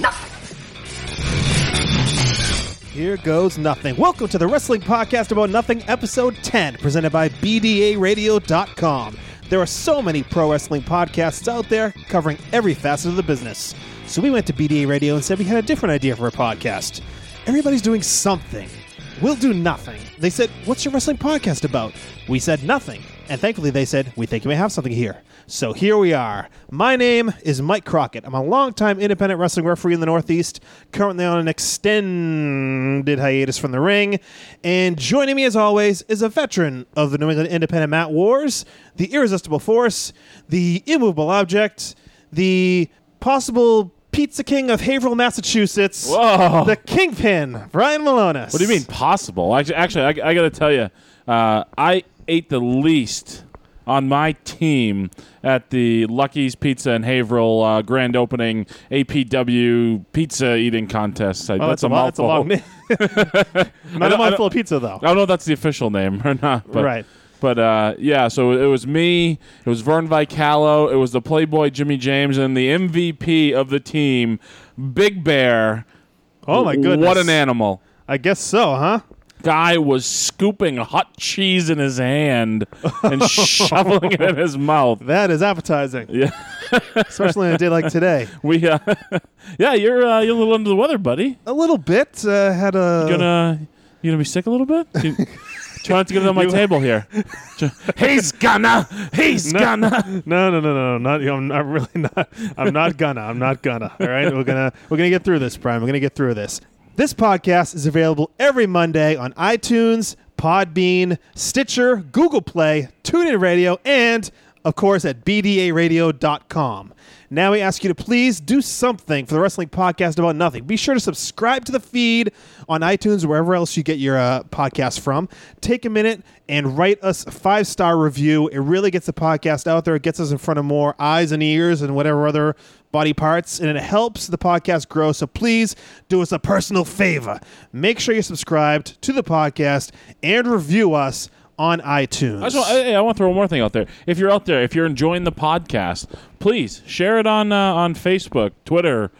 Nothing. Here goes nothing. Welcome to the Wrestling Podcast About Nothing, episode 10, presented by BDARadio.com. There are so many pro wrestling podcasts out there covering every facet of the business. So we went to BDA Radio and said we had a different idea for a podcast. Everybody's doing something. We'll do nothing. They said, What's your wrestling podcast about? We said nothing. And thankfully, they said, We think you may have something here. So here we are. My name is Mike Crockett. I'm a longtime independent wrestling referee in the Northeast, currently on an extended hiatus from the ring. And joining me, as always, is a veteran of the New England Independent Mat Wars, the irresistible force, the immovable object, the possible pizza king of Haverhill, Massachusetts, Whoa. the kingpin, Brian Milonas. What do you mean possible? Actually, actually I, I got to tell you, uh, I ate the least on my team at the Lucky's Pizza and Haverhill uh, grand opening APW pizza eating contest. Oh, that's, a, long, that's a long name. Not a mouthful of pizza, though. I don't know if that's the official name or not. But, Right. But uh, yeah, so it was me, it was Vern Vicallo, it was the Playboy Jimmy James, and the MVP of the team, Big Bear. Oh, my goodness. What an animal. I guess so, huh? Guy was scooping hot cheese in his hand and shoveling it in his mouth. That is appetizing. Yeah, especially on a day like today. we. Uh, yeah, you're uh, you're a little under the weather, buddy. A little bit. Uh, had a You gonna you gonna be sick a little bit? You, try not to get it on my table here. he's gonna. He's gonna. no, no, no, no, not. I'm not really not. I'm not gonna. I'm not gonna. All right, we're gonna we're gonna get through this, Brian. We're gonna get through this. This podcast is available every Monday on iTunes, Podbean, Stitcher, Google Play, TuneIn Radio, and of course at bdaradio.com. Now we ask you to please do something for the wrestling podcast about nothing. Be sure to subscribe to the feed on iTunes wherever else you get your uh, podcast from. Take a minute and write us a five star review. It really gets the podcast out there. It gets us in front of more eyes and ears and whatever other body parts, and it helps the podcast grow. So please do us a personal favor. Make sure you're subscribed to the podcast and review us on iTunes. I, want, hey, I want to throw one more thing out there. If you're out there, if you're enjoying the podcast, please share it on uh, on Facebook, Twitter,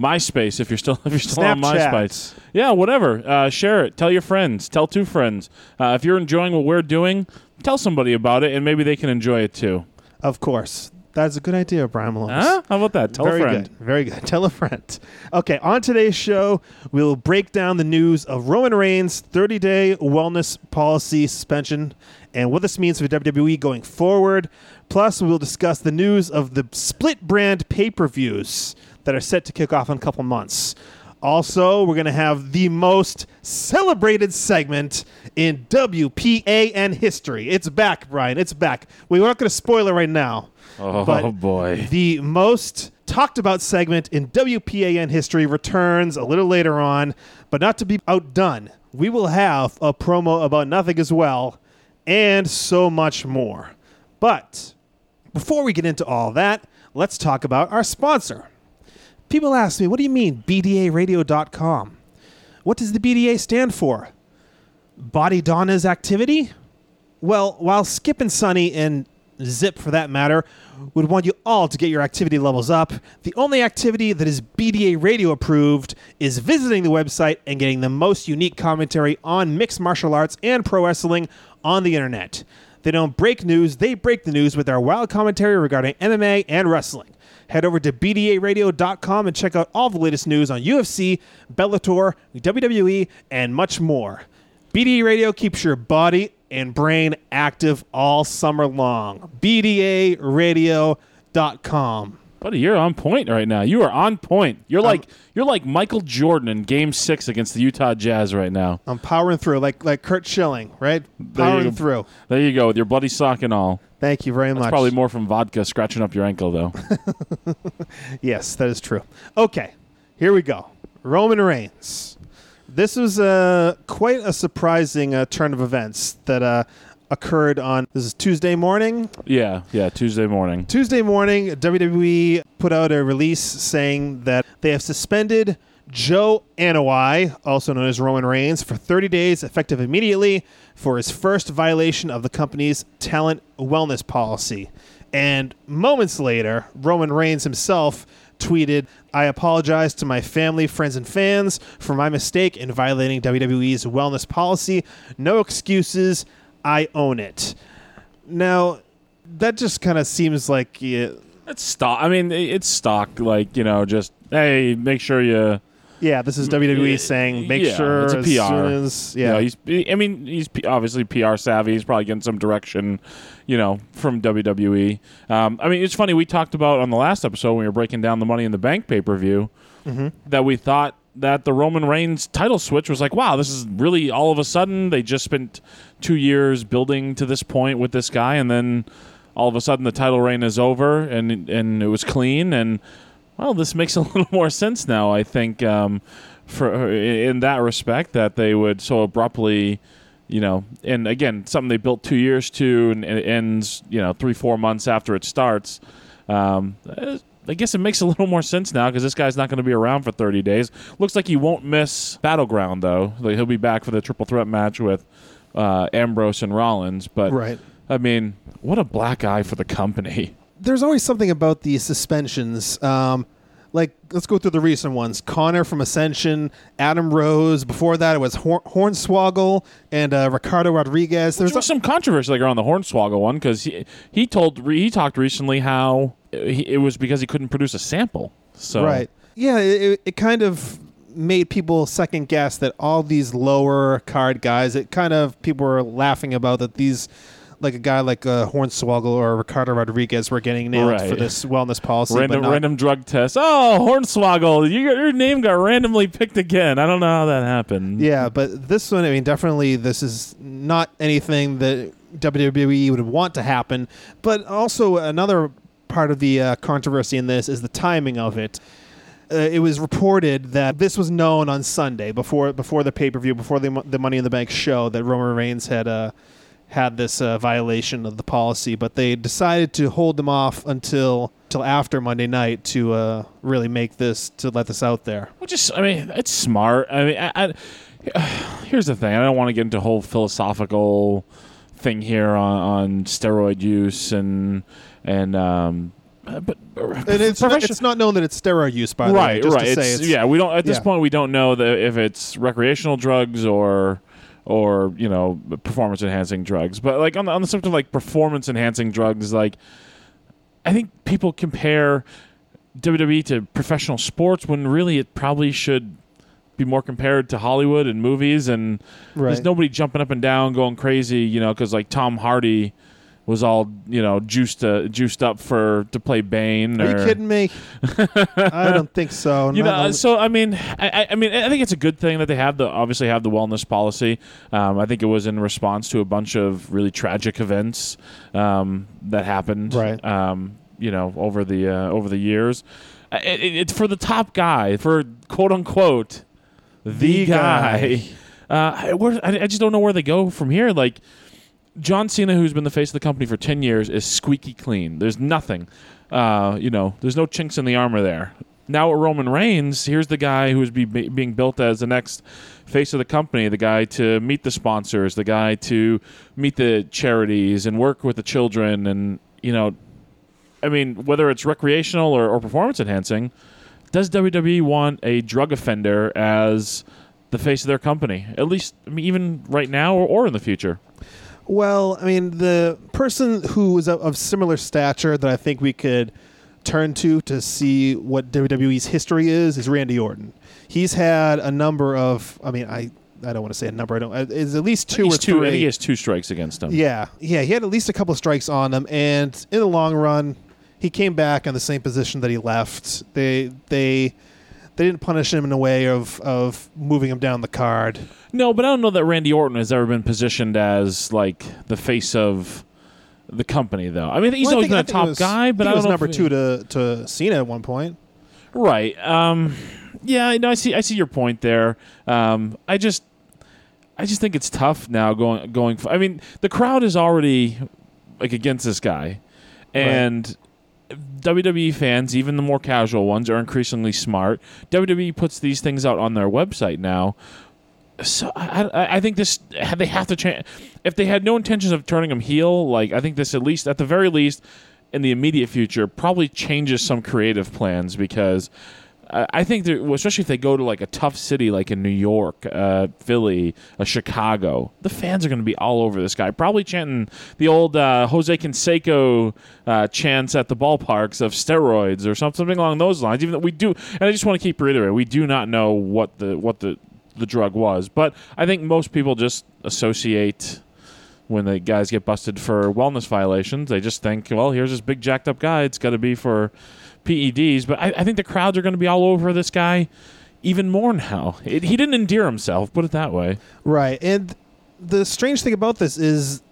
MySpace. If you're still if you're still on MySpace, yeah, whatever. Uh, share it. Tell your friends. Tell two friends. Uh, if you're enjoying what we're doing, tell somebody about it, and maybe they can enjoy it too. Of course. That's a good idea, Brian Malone. Huh? How about that? Tell Very a friend. good. Very good. Tell a friend. Okay, on today's show, we'll break down the news of Roman Reigns' 30 day wellness policy suspension and what this means for WWE going forward. Plus, we'll discuss the news of the split brand pay per views that are set to kick off in a couple months. Also, we're going to have the most celebrated segment in WPAN history. It's back, Brian. It's back. We're not going to spoil it right now. Oh But boy. The most talked about segment in WPAN history returns a little later on, but not to be outdone. We will have a promo about nothing as well, and so much more. But before we get into all that, let's talk about our sponsor. People ask me, what do you mean, BDARadio.com? What does the BDA stand for? Bodydonnas activity? Well, while Skip and Sunny and Zip, for that matter, would want you all to get your activity levels up, the only activity that is BDA radio approved is visiting the website and getting the most unique commentary on mixed martial arts and pro wrestling on the internet. They don't break news, they break the news with their wild commentary regarding MMA and wrestling. Head over to BDARadio.com and check out all the latest news on UFC, Bellator, WWE, and much more. BDA Radio keeps your body and brain active all summer long. BDARadio.com. Buddy, you're on point right now. You are on point. You're like you're like Michael Jordan in Game Six against the Utah Jazz right now. I'm powering through like like Curt Schilling, right? There Powering go. through. There you go with your bloody sock and all. Thank you very That's much. probably more from vodka scratching up your ankle though. Yes, that is true. Okay, here we go. Roman Reigns. This was uh, quite a surprising uh, turn of events that uh, occurred on this is Tuesday morning. yeah, yeah. Tuesday morning. Tuesday morning, WWE put out a release saying that they have suspended Joe Anoa'i, also known as Roman Reigns, for 30 days, effective immediately, for his first violation of the company's talent wellness policy. And moments later, Roman Reigns himself tweeted, I apologize to my family, friends, and fans for my mistake in violating WWE's wellness policy. No excuses. I own it. Now, that just kind of seems like It's stock. I mean, it's stock. Like you know, just hey, make sure you. Yeah, this is WWE saying make yeah, sure it's a as PR. soon as you yeah, know, he's. I mean, he's obviously PR savvy. He's probably getting some direction, you know, from WWE. Um, I mean, it's funny. We talked about on the last episode when we were breaking down the Money in the Bank pay per view that we thought that the Roman Reigns title switch was like, wow, this is really all of a sudden they just spent two years building to this point with this guy, and then all of a sudden the title reign is over and and it was clean and well, this makes a little more sense now. I think um, for in that respect that they would so abruptly. You know, and again, something they built two years to, and, and it ends, you know, three, four months after it starts. Um, eh, I guess it makes a little more sense now because this guy's not going to be around for 30 days. Looks like he won't miss Battleground, though. Like, he'll be back for the triple threat match with uh, Ambrose and Rollins. But, right. I mean, what a black eye for the company. There's always something about these suspensions. Um, like let's go through the recent ones. Connor from Ascension, Adam Rose. Before that, it was Hor- Hornswoggle and uh, Ricardo Rodriguez. There's There was some controversy like around the Hornswoggle one because he he told he talked recently how he, it was because he couldn't produce a sample. So Right. Yeah, it- it kind of made people second guess that all these lower card guys, it kind of people were laughing about that these like a guy like uh, Hornswoggle or Ricardo Rodriguez were getting nailed Right. for this wellness policy. Random, not, random drug test. Oh, Hornswoggle, you, your name got randomly picked again. I don't know how that happened. Yeah, but this one, I mean, definitely this is not anything that WWE would want to happen. But also another part of the uh, controversy in this is the timing of it. Uh, it was reported that this was known on Sunday before before the pay per view, before the the Money in the Bank show, that Roman Reigns had uh, had this uh, violation of the policy. But they decided to hold them off until till after Monday night to uh, really make this to let this out there. Which is, I mean, it's smart. I mean, I, I, here's the thing. I don't want to get into a whole philosophical thing here on, on steroid use and and um, but And it's not, it's not known that it's steroid use, by the way. right, Just right. to say It's, it's, yeah, we don't at this yeah. point we don't know that if it's recreational drugs or or you know performance enhancing drugs. But like on the on the subject of like performance enhancing drugs, like I think people compare WWE to professional sports when really it probably should be more compared to Hollywood and movies and there's nobody jumping up and down going crazy, you know, because like Tom Hardy was all you know juiced uh, juiced up for to play Bane. Are or, you kidding me? I don't think so. you Not know, so I mean, I, I- I mean, I think it's a good thing that they have the obviously have the wellness policy. Um, I think it was in response to a bunch of really tragic events um, that happened, Right. Um, you know, over the uh, over the years. It, it- it's for the top guy, for quote unquote the, The guy. guy. Uh, where, I, I just don't know where they go from here. Like John Cena, who's been the face of the company for ten years, is squeaky clean. There's nothing, uh, you know, there's no chinks in the armor there. Now at Roman Reigns, here's the guy who's be, be- being built as the next face of the company, the guy to meet the sponsors, the guy to meet the charities and work with the children, and you know, I mean, whether it's recreational or, or performance enhancing, does WWE want a drug offender as the face of their company? At least, I mean, even right now or, or in the future. Well, I mean, the person who is of, of similar stature that I think we could turn to to see what WWE's history is is Randy Orton. He's had a number of. I mean, I I don't want to say a number. I don't. uh, It's at least two He's or two, three. he has two strikes against him. Yeah, yeah, he had at least a couple of strikes on him, and in the long run, he came back in the same position that he left. They they they didn't punish him in a way of of moving him down the card. No, but I don't know that Randy Orton has ever been positioned as like the face of the company, though. I mean, he's Well, always think- been a top was- guy, but I was number two to to Cena at one point. Right. Um, yeah, I know. I see. I see your point there. Um, I just, I just think it's tough now going going. f- I mean, the crowd is already like against this guy, and WWE fans, even the more casual ones, are increasingly smart. WWE puts these things out on their website now. So I, I, think this they have to change. If they had no intentions of turning him heel, like I think this at least at the very least in the immediate future probably changes some creative plans because I think especially if they go to like a tough city like in New York, uh, Philly, uh, Chicago, the fans are going to be all over this guy. Probably chanting the old uh, Jose Canseco uh, chants at the ballparks of steroids or something along those lines. Even though we do, and I just want to keep reiterating, we do not know what the what the the drug was, but I think most people just associate when the guys get busted for wellness violations, they just think, well, here's this big jacked up guy. It's got to be for PEDs. But I, I think the crowds are going to be all over this guy even more now. It, he didn't endear himself, put it that way. Right. And the strange thing about this is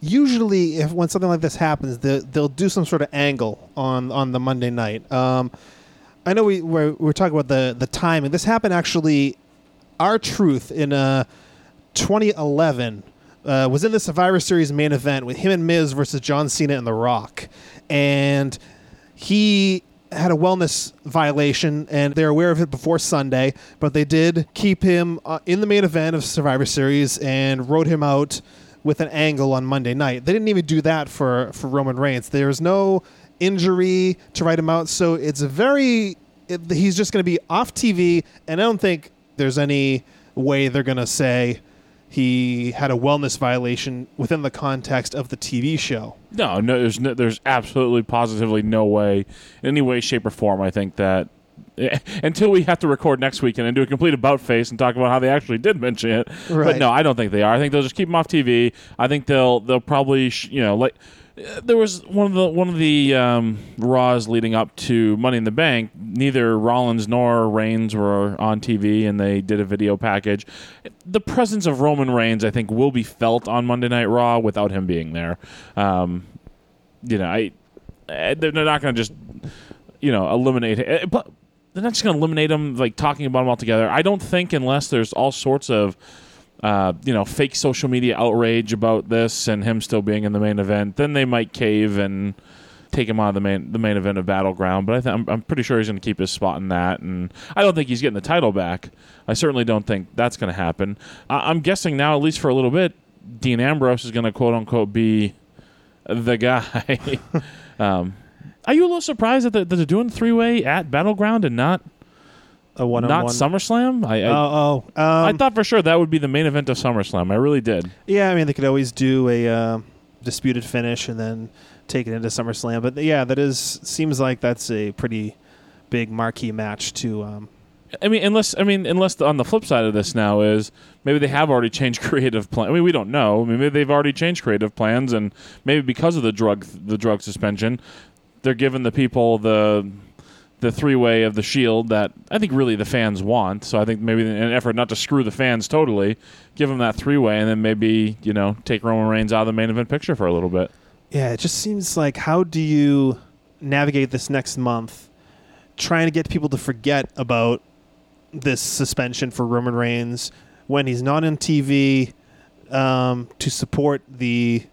usually if when something like this happens, they, they'll do some sort of angle on on the Monday night. Um, I know we we're, we're talking about the the timing. This happened actually. R-Truth in uh, 2011 uh, was in the Survivor Series main event with him and Miz versus John Cena and The Rock, and he had a wellness violation and they're aware of it before Sunday, but they did keep him uh, in the main event of Survivor Series and wrote him out with an angle on Monday night. They didn't even do that for for Roman Reigns. There was no injury to write him out, so it's very it, he's just going to be off TV and I don't think there's any way they're going to say he had a wellness violation within the context of the TV show. No, no, there's no, there's absolutely, positively no way, in any way, shape, or form. I think that until we have to record next weekend and do a complete about face and talk about how they actually did mention it. But no, I don't think they are. I think they'll just keep him off TV. I think they'll they'll probably sh- you know like. Uh, There was one of the one of the um, Raws leading up to Money in the Bank. Neither Rollins nor Reigns were on TV, and they did a video package. The presence of Roman Reigns, I think, will be felt on Monday Night Raw without him being there. Um, you know, I eh, they're not going to just you know eliminate. eh, But they're not just going to eliminate him like talking about him altogether. I don't think unless there's all sorts of uh, you know fake social media outrage about this and him still being in the main event, then they might cave and take him out of the main the main event of Battleground. But I I'm, I'm pretty sure he's going to keep his spot in that, and I don't think he's getting the title back. I certainly don't think that's going to happen. I, I'm guessing now, at least for a little bit, Dean Ambrose is going to quote unquote be the guy. um, are you a little surprised that they're doing three way at Battleground and not A one not SummerSlam? I I, Oh, oh. Um, I thought for sure that would be the main event of SummerSlam. I really did. Yeah, I mean they could always do a uh, disputed finish and then take it into SummerSlam, but yeah, that is seems like that's a pretty big marquee match to. Um, I mean, unless I mean, unless the, on the flip side of this now is maybe they have already changed creative plan. I mean, we don't know. I mean, maybe they've already changed creative plans, and maybe because of the drug the drug suspension, they're giving the people the the three way of the Shield that I think really the fans want. So I think maybe an effort not to screw the fans totally, give them that three way, and then maybe you know take Roman Reigns out of the main event picture for a little bit. yeah, it just seems like how do you navigate this next month, trying to get people to forget about this suspension for Roman Reigns when he's not on TV um, to support the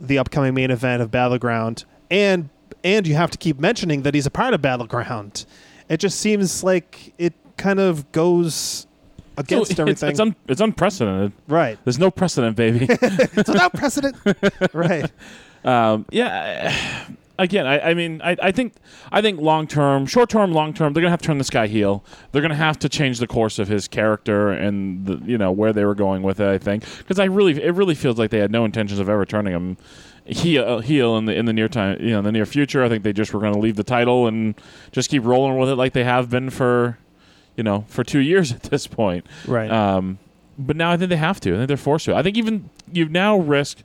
the upcoming main event of Battleground, and and you have to keep mentioning that he's a part of Battleground. It just seems like it kind of goes against So it's, everything. it's, un, it's unprecedented. right. There's no precedent, baby. It's without precedent. right. Um, yeah. Again, I, I mean, I, I think, I think long term, short term, long term, they're gonna have to turn this guy heel. They're gonna have to change the course of his character and the, you know where they were going with it. I think because I really, it really feels like they had no intentions of ever turning him heel, heel in the in the near time, you know, in the near future. I think they just were going to leave the title and just keep rolling with it like they have been for, you know, for two years at this point. Right. Um, but now I think they have to. I think they're forced to. I think even you now risk,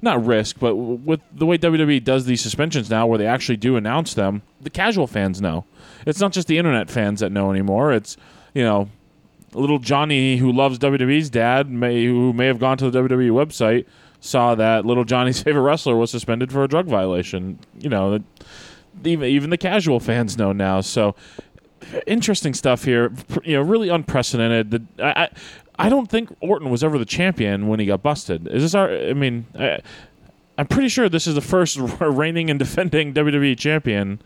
not risk, but with the way WWE does these suspensions now, where they actually do announce them, the casual fans know. It's not just the internet fans that know anymore. It's you know, little Johnny who loves WWE's dad, may who may have gone to the WWE website, saw that little Johnny's favorite wrestler was suspended for a drug violation. You know, even even the casual fans know now. So interesting stuff here. You know, really unprecedented. The, I, I don't think Orton was ever the champion when he got busted. Is this our? I mean, I, I'm pretty sure this is the first reigning and defending WWE champion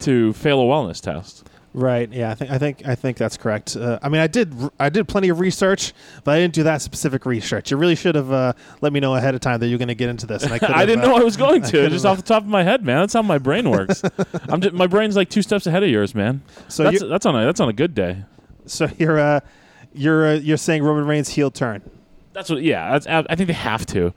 to fail a wellness test. Right. Yeah. I think. I think. I think that's correct. Uh, I mean, I did. I did plenty of research, but I didn't do that specific research. You really should have uh, let me know ahead of time that you're going to get into this. And I, could I didn't uh, know I was going to. Just off the top of my head, man. That's how my brain works. I'm just, my brain's like two steps ahead of yours, man. So that's that's on a that's on a good day. So you're uh, you're uh, you're saying Roman Reigns heel turn. That's what. Yeah, that's, I think they have to.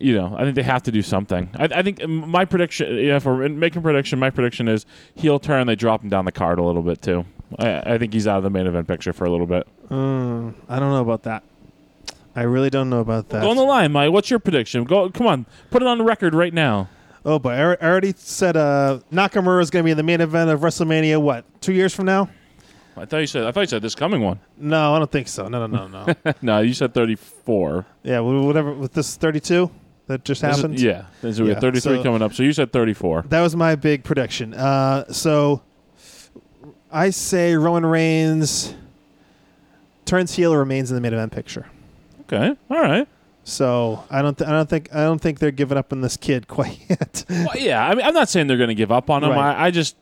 You know, I think they have to do something. I, I think my prediction. Yeah, if we're making a prediction, my prediction is he'll turn. They drop him down the card a little bit too. I, I think he's out of the main event picture for a little bit. Mm, I don't know about that. I really don't know about that. Go on the line, Mike. What's your prediction? Go. Come on, put it on the record right now. oh, but I I already said uh, Nakamura is going to be in the main event of WrestleMania. What? Two years from now? I thought you said. I thought you said this coming one. No, I don't think so. No, no, no, no. no, you said thirty-four. yeah, wh- whatever. With this 32 that just This is- happened. yeah, we Yeah, have thirty-three so- coming up. So you said thirty-four. That was my big prediction. Uh, so I say Roman Reigns turns heel or remains in the main event picture. Okay, all right. So I don't, th- I don't think, I don't think they're giving up on this kid quite yet. Well, yeah, I mean, I'm not saying they're going to give up on him. Right. I, I just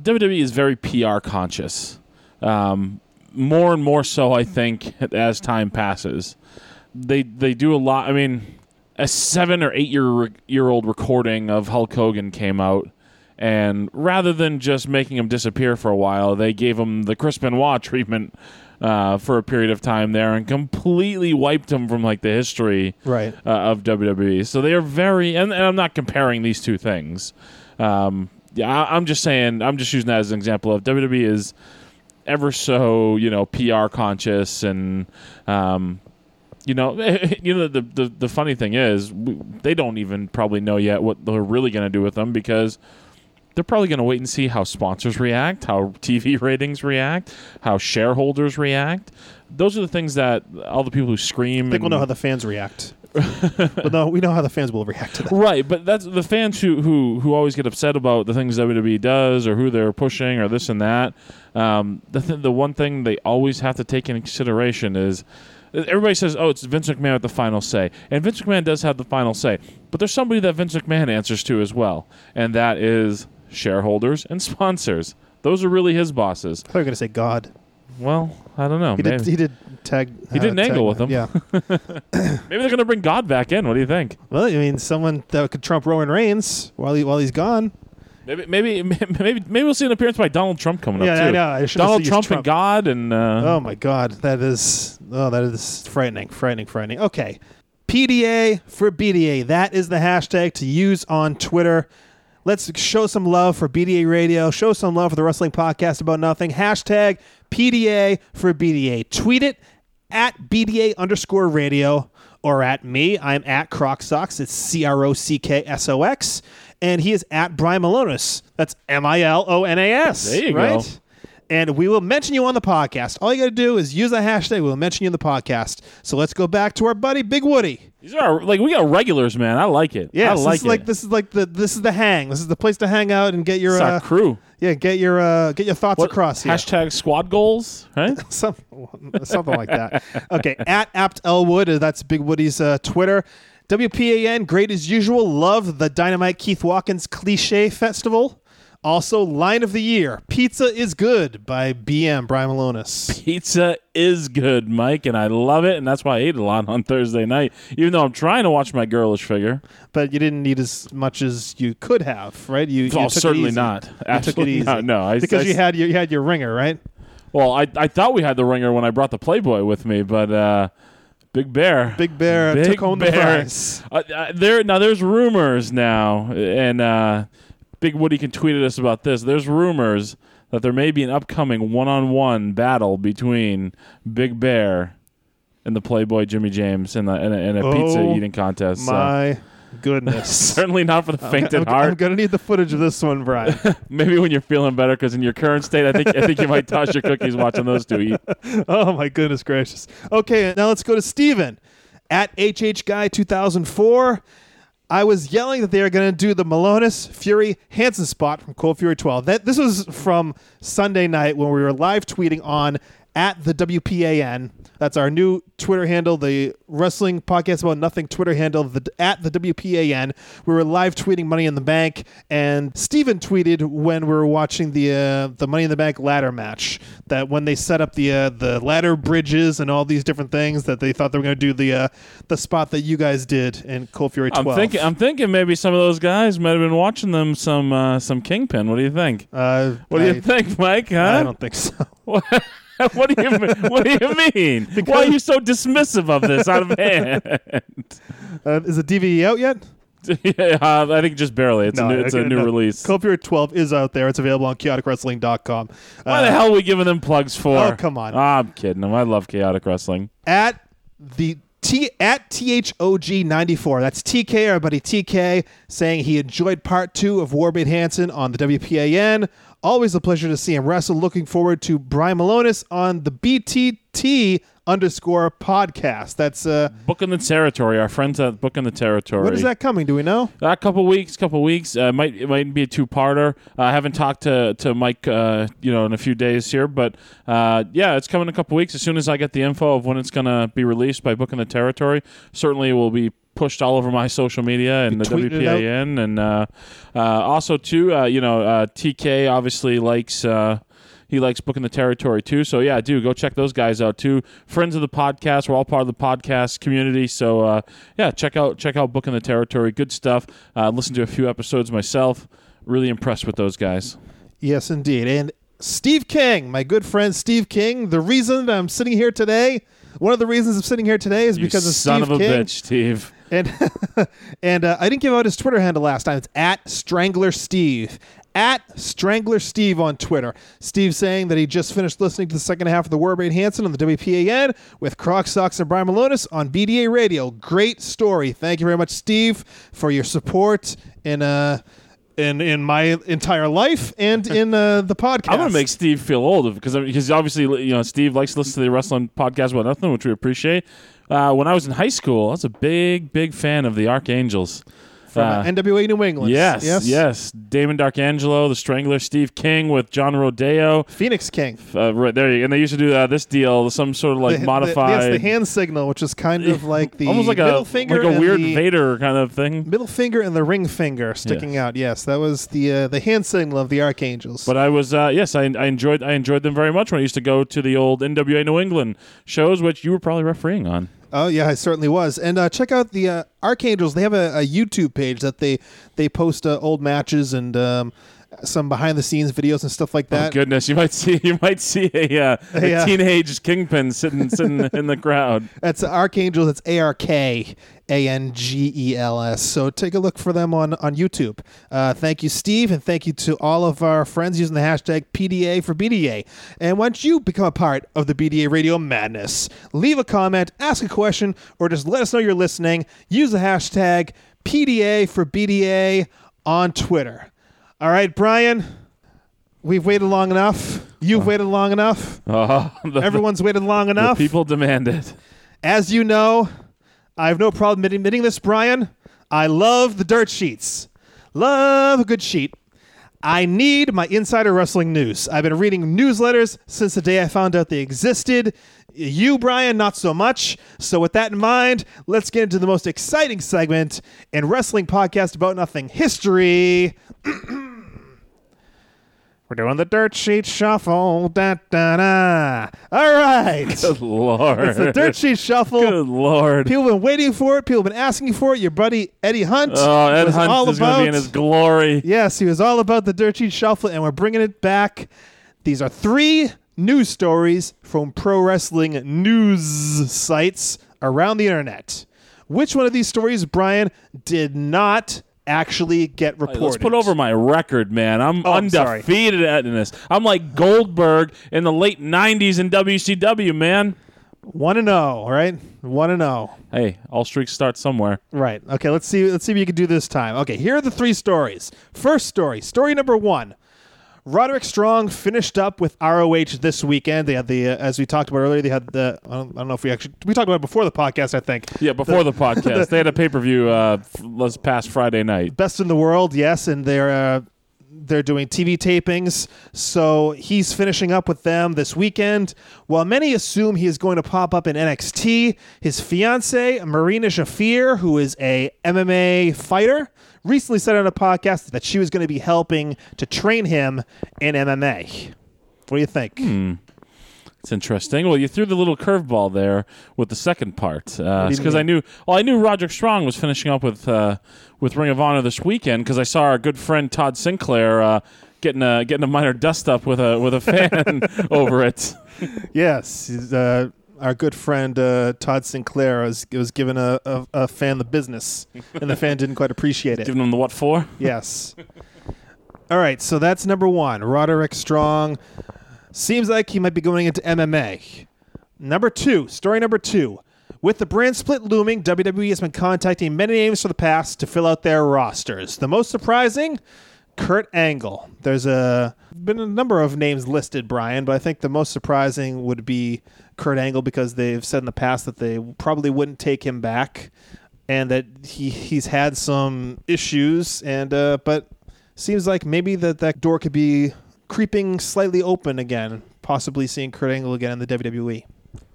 WWE is very PR conscious, um, more and more so. I think as time passes, they they do a lot. I mean, a seven or eight year year old recording of Hulk Hogan came out. And rather than just making him disappear for a while, they gave him the Chris Benoit treatment uh, for a period of time there, and completely wiped him from like the history right. uh, of WWE. So they are very, and, and I'm not comparing these two things. Um, yeah, I, I'm just saying, I'm just using that as an example of WWE is ever so, you know, PR conscious and, um, you know, you know the, the the funny thing is we, they don't even probably know yet what they're really going to do with them because they're probably going to wait and see how sponsors react, how TV ratings react, how shareholders react. Those are the things that all the people who scream. I think we'll know how the fans react. But no, we know how the fans will react to that. Right, but that's the fans who, who who always get upset about the things WWE does or who they're pushing or this and that. Um, the th- the one thing they always have to take into consideration is everybody says, "Oh, it's Vince McMahon with the final say," and Vince McMahon does have the final say. But there's somebody that Vince McMahon answers to as well, and that is shareholders and sponsors. Those are really his bosses. I thought you were going to say God. Well, I don't know. He did. He did tag. He did an tag angle with him. Yeah. maybe they're going to bring God back in. What do you think? well, I mean, someone that could trump Roman Reigns while he while he's gone. Maybe, maybe, maybe, maybe we'll see an appearance by Donald Trump coming Yeah, up too. I know. I Donald Trump, Trump. and God, and uh, Oh my God, that is oh that is frightening, frightening, frightening. Okay, PDA for BDA. That is the hashtag to use on Twitter. Let's show some love for BDA Radio. Show some love for the Wrestling Podcast About Nothing. Hashtag PDA for BDA. Tweet it at BDA underscore radio or at me. I'm at Croc Socks. It's C R O C K S O X. And he is at Brian Milonas. That's M I L O N A S. There you right? go. And we will mention you on the podcast. All you got to do is use the hashtag. We'll mention you in the podcast. So let's go back to our buddy Big Woody. these are like we got regulars, man. I like it. Yeah, I this like is it. like this is like the this is the hang. This is the place to hang out and get your uh, crew. yeah get your uh, get your thoughts What- across. here. Hashtag squad goals, right? Some, something like that. Okay, at Apt Elwood, uh, that's Big Woody's uh, Twitter. WPAN, great as usual. Love the Dynamite Keith Watkins Cliche Festival. Also, line of the year, Pizza is Good by BM Brian Milonas. Pizza is good, Mike, and I love it, and that's why I ate a lot on Thursday night. Even though I'm trying to watch my girlish figure. But you didn't need as much as you could have, right? You, you Oh, took it certainly easy. not. You took it Absolutely easy. not. No, I- because I- you had your you had your ringer, right? Well, I I thought we had the ringer when I brought the Playboy with me, but uh, Big Bear. Big Bear Big took home the Bear. prize. Uh, uh, there now. There's rumors now, and uh, Big Woody can tweet at us about this. There's rumors that there may be an upcoming one-on-one battle between Big Bear and the Playboy Jimmy James in, the, in, a, in a oh pizza Oh, eating contest. So. My goodness. Certainly not for the faint I'm, at I'm gonna need the footage of this one, Brian. Maybe when you're feeling better, because in your current state, I think I think you might toss your cookies watching those two eat. oh my goodness gracious. Okay, now let's go to Steven at HH Guy 2004. I was yelling that they are going to do the Milonas Fury Hansen spot from Cold Fury 12. That this was from Sunday night when we were live tweeting on at the WPAN. That's our new Twitter handle, the Wrestling Podcast About Nothing Twitter handle, the, at the WPAN. We were live tweeting Money in the Bank, and Steven tweeted when we were watching the uh, the Money in the Bank ladder match that when they set up the uh, the ladder bridges and all these different things that they thought they were going to do the uh, the spot that you guys did in Cold Fury 12. I'm thinking I'm thinking maybe some of those guys might have been watching them some uh, some Kingpin. What do you think? uh, What do you think, Mike? Huh? I don't think so. what do you mean? What do you mean? Why are you so dismissive of this out of hand? Uh, is the DVD out yet? yeah, uh, I think just barely. It's No, a new, it's a new no. release. Fury 12 is out there. It's available on chaoticwrestling.com. Why Uh, the hell are we giving them plugs for? Oh, come on. Ah, I'm kidding. I love chaotic wrestling. at the T at THOG ninety four. That's TK, everybody. TK saying he enjoyed part two of Warbeard Hanson on the WPAN. Always a pleasure to see him wrestle. Looking forward to Brian Milonas on the BTT underscore podcast. That's uh, Booking the territory. Our friends at Booking the territory. What is that coming? Do we know? A couple weeks, couple weeks. Uh, might it might be a two-parter. Uh, I haven't talked to to Mike, uh, you know, in a few days here, but uh, yeah, it's coming in a couple weeks. As soon as I get the info of when it's gonna be released by Booking the Territory, certainly it will be pushed all over my social media and the? WPAN, and uh, uh, also too, uh, you know, uh, TK obviously likes. He likes booking the territory too. So yeah, do go check those guys out too. Friends of the podcast. We're all part of the podcast community. So uh, yeah, check out check out booking the territory. Good stuff. Uh, listen to a few episodes myself. Really impressed with those guys. Yes, indeed. And Steve King, my good friend Steve King. The reason I'm sitting here today, one of the reasons I'm sitting here today is You because of son Steve of a King. bitch, Steve. And and uh, I didn't give out his Twitter handle last time. It's at Strangler Steve. At Strangler Steve on Twitter. Steve saying that he just finished listening to the second half of the Warbeard Hanson on the WPAN with Croc Socks and Brian Milonas on BDA Radio. Great story. Thank you very much, Steve, for your support in uh in in my entire life and in uh, the podcast. I'm gonna make Steve feel old because because obviously you know Steve likes to listen to the wrestling podcast about nothing, which we appreciate. Uh, when I was in high school, I was a big big fan of the Archangels. From Uh, uh, NWA New England. Yes, yes, yes, Damon Darkangelo, the Strangler, Steve King with John Rodeo. Phoenix King. Uh, right there, you, and they used to do uh, this deal, some sort of like The- the- modified, yes, the hand signal, which is kind of like the almost like a finger, like a weird Vader kind of thing. middle finger and the ring finger sticking out. Yes, that was the uh, the hand signal of the Archangels. But I was uh, yes, I, I enjoyed I enjoyed them very much when I used to go to the old NWA New England shows, which you were probably refereeing on. Oh yeah, I certainly was. And uh, check out the uh, Archangels. They have a, a YouTube page that they they post uh, old matches and. Um, some behind the scenes videos and stuff like that. Oh that. goodness, you might see you might see a, uh, a Yeah. teenage kingpin sitting sitting in the crowd. That's Archangels. It's A R K A N G E L S. So take a look for them on on YouTube. Uh, thank you, Steve, and thank you to all of our friends using the hashtag PDA for BDA. And once you become a part of the BDA Radio Madness, leave a comment, ask a question, or just let us know you're listening. Use the hashtag PDA for BDA on Twitter. All right, Brian. We've waited long enough. You've waited long enough. Oh, the, Everyone's waited long the enough. people demand it. As you know, I have no problem admitting, this, Brian. I love the dirt sheets. Love a good sheet. I need my insider wrestling news. I've been reading newsletters since the day I found out they existed. You, Brian, not so much. So, with that in mind, let's get into the most exciting segment in Wrestling Podcast About Nothing history. We're doing the dirt sheet shuffle. Da, da, da. All right. Good lord. It's the dirt sheet shuffle. Good lord. People have been waiting for it. People have been asking for it. Your buddy Eddie Hunt. Oh, Ed was all Hunt is going to be in his glory. Yes, he was all about the Dirt Sheet Shuffle, and we're bringing it back. These are three news stories from pro wrestling news sites around the internet. Which one of these stories, Brian, did not actually get reported? Let's put over my record, man. I'm Oh, I'm undefeated at this. I'm like Goldberg in the late '90s in WCW, man. one and zero. All right, one and oh. zero. Hey, all streaks start somewhere. Right. Okay. Let's see. Let's see if you can do this time. Okay. Here are the three stories. First story. Story number one. Roderick Strong finished up with ROH this weekend. They had the, uh, as we talked about earlier, they had the. I don't, I don't know if we actually we talked about it before the podcast. I think. Yeah, before the, podcast, they had a pay per view uh, last past Friday night. Best in the world, yes, and they're uh, they're doing TV tapings. So he's finishing up with them this weekend. While many assume he is going to pop up in NXT, his fiance Marina Shafir, who is a MMA fighter, recently said on a podcast that she was going to be helping to train him in MMA. What do you think? It's interesting. Well, you threw the little curveball there with the second part, because I knew. Well, I knew Roderick Strong was finishing up with uh, with Ring of Honor this weekend because I saw our good friend Todd Sinclair uh, getting a getting a minor dust up with a with a fan over it. Yes, uh, our good friend uh, Todd Sinclair was was giving a, a, a fan the business, and the fan didn't quite appreciate it. Giving him the what for? Yes. All right, so that's number one. Roderick Strong seems like he might be going into MMA. Number two, story number two. With the brand split looming, WWE has been contacting many names for the past to fill out their rosters. The most surprising, Kurt Angle. There's a been a number of names listed, Brian, but I think the most surprising would be Kurt Angle because they've said in the past that they probably wouldn't take him back, and that he he's had some issues, and uh, but seems like maybe that that door could be creeping slightly open again, possibly seeing Kurt Angle again in the. WWE.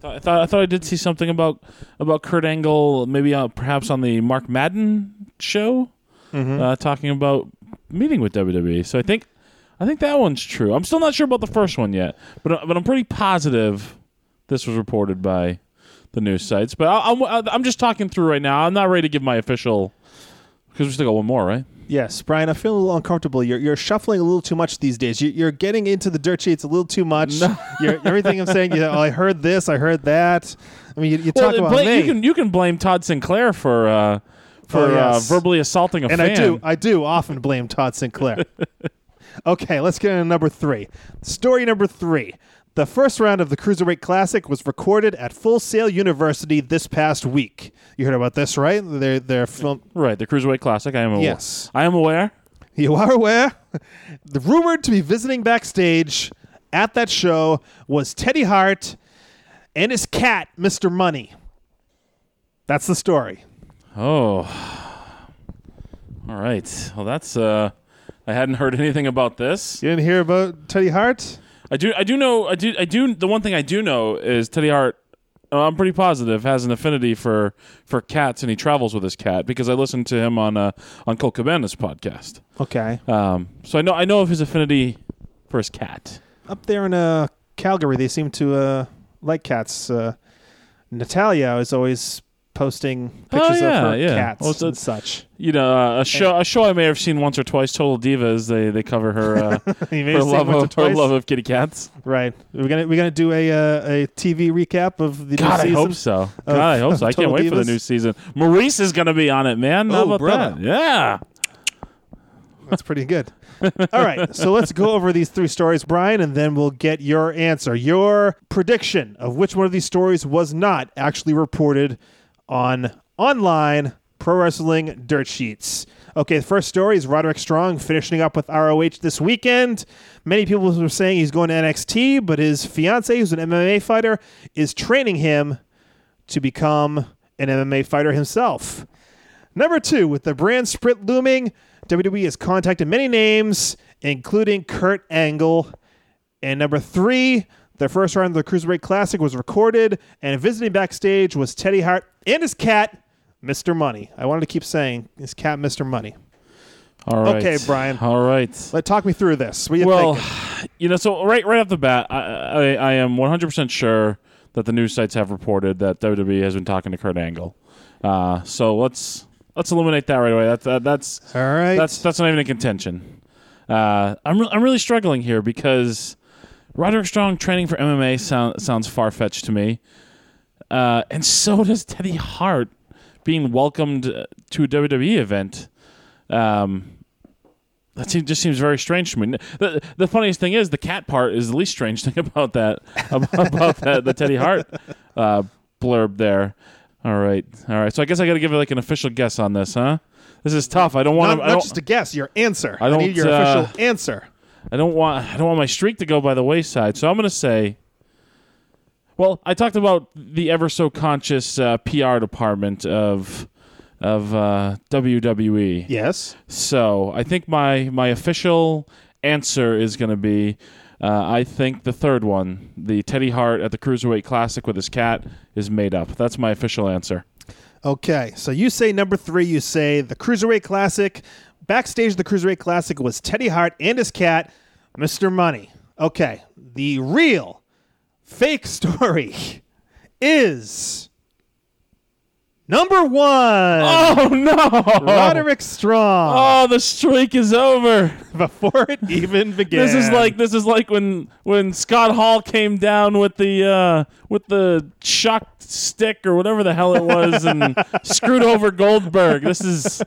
I thought I thought I did see something about about Kurt Angle, maybe uh, perhaps on the Mark Madden show, uh, talking about meeting with WWE. So I think I think that one's true. I'm still not sure about the first one yet, but uh, but I'm pretty positive this was reported by the news sites. But I, I'm I'm just talking through right now. I'm not ready to give my official because we still got one more, right? Yes, Brian, I feel a little uncomfortable. You're, you're shuffling a little too much these days. You, you're getting into the dirt sheets a little too much. You're, everything I'm saying, you know, oh, I heard this, I heard that. I mean, you, you talk Well, about bla- me, you can you can blame Todd Sinclair for uh, for Oh, yes. uh, verbally assaulting a and fan. I do, I do often blame Todd Sinclair. okay, let's get into number three. Story number three. The first round of the Cruiserweight Classic was recorded at Full Sail University this past week. You heard about this, right? They're, they're film- Right, the Cruiserweight Classic. I am aware. Yes. I am aware. You are aware? The rumored to be visiting backstage at that show was Teddy Hart and his cat, Mr. Money. That's the story. Oh. All right. Well, that's uh I hadn't heard anything about this. You didn't hear about Teddy Hart? I do I do know I do I do the one thing I do know is Teddy Hart uh, I'm pretty positive has an affinity for for cats and he travels with his cat because I listened to him on uh on Colt Cabana's podcast. Okay. Um so I know I know of his affinity for his cat. Up there in uh, Calgary, they seem to uh, like cats. Uh, Natalya is always posting pictures Oh, yeah, of her yeah. cats Well, it's a- and such. You know, uh, a show a show I may have seen once or twice. Total Divas. They they cover her uh, her love of her love of kitty cats. Right. We're gonna we're gonna do a uh, a TV recap of the God, new I season. hope so. God, I hope so. I can't Total wait for the new season. Maryse is going to be on it, man. How Oh, about brother. that? Yeah. That's pretty good. All right, so let's go over these three stories, Brian, and then we'll get your answer, your prediction of which one of these stories was not actually reported on online pro wrestling dirt sheets. Okay, the first story is Roderick Strong finishing up with ROH this weekend. Many people were saying he's going to NXT, but his fiance, who's an MMA fighter, is training him to become an MMA fighter himself. Number two, with the brand split looming, WWE has contacted many names, including Kurt Angle. And number three, the first round of the Cruiserweight Classic was recorded, and visiting backstage was Teddy Hart and his cat, Mr. Money. I wanted to keep saying his cat, Mr. Money. All right. Okay, Brian. All right. Let talk me through this. You Well, thinking? you know, so right right off the bat, I, I, I am 100% sure that the news sites have reported that WWE has been talking to Kurt Angle. Uh, so let's let's eliminate that right away. That's that, that's All right. that's that's not even a contention. Uh, I'm re- I'm really struggling here because Roderick Strong training for MMA sound, sounds far fetched to me. uh, and so does Teddy Hart being welcomed uh, to a WWE event. Um, that seems, just seems very strange to me. The, the funniest thing is the cat part is the least strange thing about that about, about that the Teddy Hart uh, blurb there. All right, all right. So I guess I got to give it like an official guess on this, huh? This is tough. I don't want Not, to. not just a guess, your answer. I I, don't, need your uh, official answer. I don't want I don't want my streak to go by the wayside. So I'm going to say Well, I talked about the ever so conscious uh, PR department of of uh, WWE. Yes. So, I think my my official answer is going to be uh, I think the third one, the Teddy Hart at the Cruiserweight Classic with his cat is made up. That's my official answer. Okay, so you say number three. You say the Cruiserweight Classic. Backstage of the Cruiserweight Classic was Teddy Hart and his cat, Mr. Money. Okay, the real fake story is number one. Oh no. Roderick Strong. Oh, the streak is over. Before it even began. This is like this is like when when Scott Hall came down with the uh, with the shock stick or whatever the hell it was and screwed over Goldberg. This is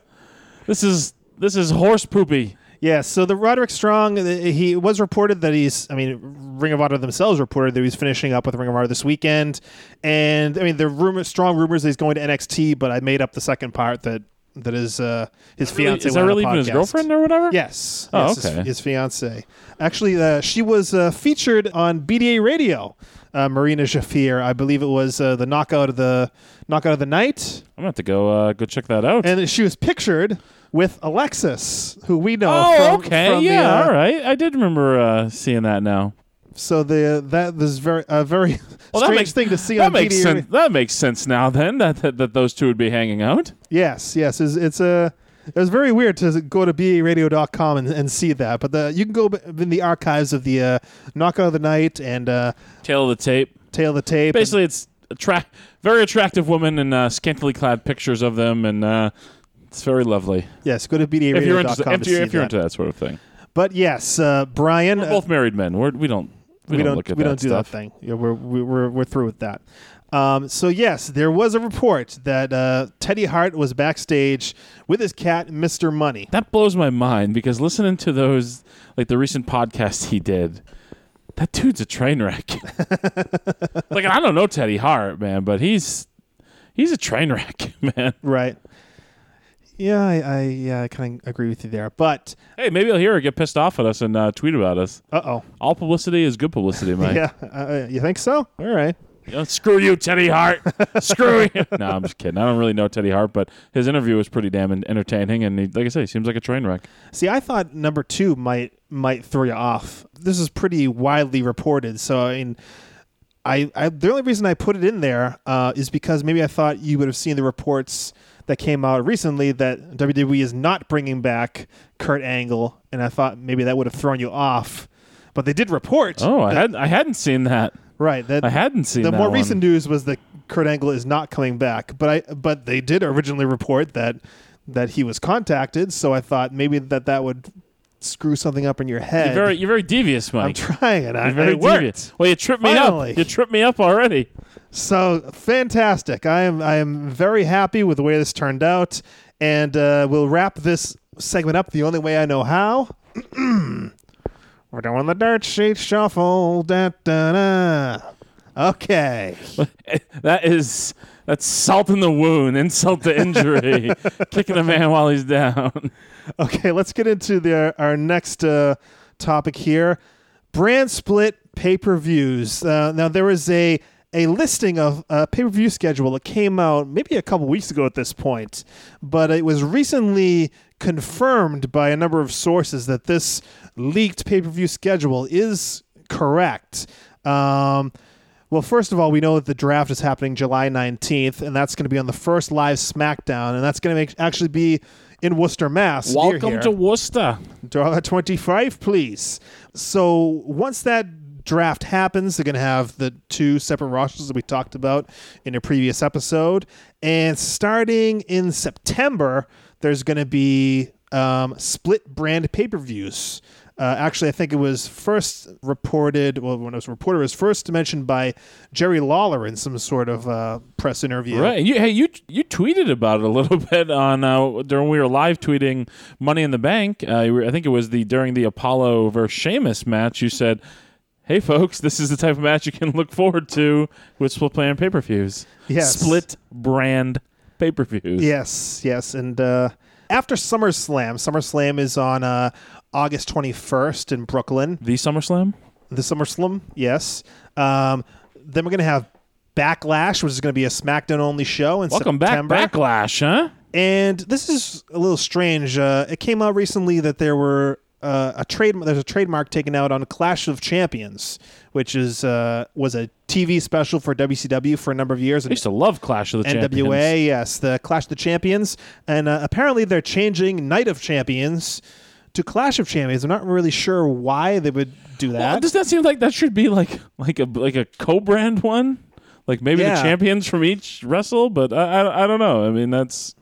this is this is horse poopy. Yeah, so the Roderick Strong, uh, he it was reported that he's, I mean, Ring of Honor themselves reported that he's finishing up with Ring of Honor this weekend, and I mean, the rumor, strong rumors that he's going to NXT, but I made up the second part that that is uh, his fiance. is that really even his girlfriend or whatever? Yes. Oh, yes, his- okay. His, fiance. Actually, uh, she was uh, featured on BDA Radio. Uh, Marina Shafir, I believe it was uh, the knockout of the knockout of the night, I'm gonna have to go uh, go check that out. and she was pictured with Alexis, who we know. oh, from, okay, from the, yeah, uh, all right. I did remember uh, seeing that now. So the that was very a very Well, that strange makes- thing to see That on makes sense. That makes sense now. Then that, that that those two would be hanging out. Yes, yes, it's, it's a. It was very weird to go to BARadio.com and, and see that, but the, you can go in the archives of the uh, Knockout of the Night and uh, Tale of the tape. Tale of the Tape. and- Basically, it's attra- very attractive women and uh, scantily clad pictures of them, and uh, it's very lovely. yes, go to BDARadio.com If you're into, if you're, if you're that. into that sort of thing, But yes, uh, Brian, we're uh, both married men. We're, we don't we, we don't, look at we that don't do stuff. that thing. Yeah, we're we- we're we're through with that. Um, so yes, there was a report that uh, Teddy Hart was backstage with his cat, Mister Money. That blows my mind because listening to those, like the recent podcast he did, that dude's a train wreck. like I don't know Teddy Hart, man, but he's he's a train wreck, man. Right. Yeah, I, I yeah, I kind of agree with you there. But Hey, maybe I'll hear her get pissed off at us and uh, tweet about us. uh oh, All publicity is good publicity, man. yeah, uh, you think so? All right. You know, screw you, Teddy Hart. screw you. No, I'm just kidding. I don't really know Teddy Hart, but his interview was pretty damn en- entertaining, and he, like I say, he seems like a train wreck. See, I thought number two might might throw you off. This is pretty widely reported, so I mean, I, I the only reason I put it in there uh, is because maybe I thought you would have seen the reports that came out recently that WWE is not bringing back Kurt Angle, and I thought maybe that would have thrown you off. But they did report. Oh, I that- had I hadn't seen that. right. That I hadn't seen the more one. recent news was that Kurt Angle is not coming back, but I but they did originally report that that he was contacted. So I thought maybe that that would screw something up in your head. You're very you're very devious, I'm trying it. I, You're very it worked. devious. Well, you tripped me Finally. up. You tripped me up already. So fantastic! I am I am very happy with the way this turned out, and uh, we'll wrap this segment up the only way I know how. We're doing the dirt sheet shuffle. Da, da, da. Okay. That is that's salt in the wound, insult to injury, kicking a man while he's down. Okay, let's get into the our next uh, topic here: brand split pay per views. Uh, now there was a a listing of a pay per view schedule that came out maybe a couple weeks ago at this point, but it was recently confirmed by a number of sources that this leaked pay per view schedule is correct. Um, well, first of all, we know that the draft is happening July 19th, and that's going to be on the first live SmackDown, and that's going to make, actually be in Worcester, Mass. Welcome to Worcester. Dollar 25, please. So once that draft happens, they're going to have the two separate rosters that we talked about in a previous episode. And starting in September, there's going to be um, split brand pay per views. Uh, actually, I think it was first reported. Well, when it was reported, it was first mentioned by Jerry Lawler in some sort of uh, press interview. Right. You, hey, you you tweeted about it a little bit on uh, during we were live tweeting Money in the Bank. Uh, I think it was the during the Apollo versus Sheamus match. You said, "Hey, folks, this is the type of match you can look forward to with split plan pay per views. Yes. Split brand pay per views. Yes, yes, and uh, after SummerSlam, SummerSlam is on uh, August 21st in Brooklyn. The SummerSlam. The SummerSlam, yes. Um, then we're gonna have Backlash, which is gonna be a SmackDown only show in Welcome September. back, Backlash, huh? And this is a little strange. Uh, it came out recently that there were uh, a trade. There's a trademark taken out on Clash of Champions, which is uh, was a TV special for WCW for a number of years. And I used to love Clash of the NWA, Champions. yes, the Clash of the Champions, and uh, apparently they're changing Night of Champions to Clash of Champions. I'm not really sure why they would do Well, that. does that seem like that should be like like a like a co-brand one? Like maybe Yeah. the champions from each wrestle, but I, I, I don't know. I mean, that's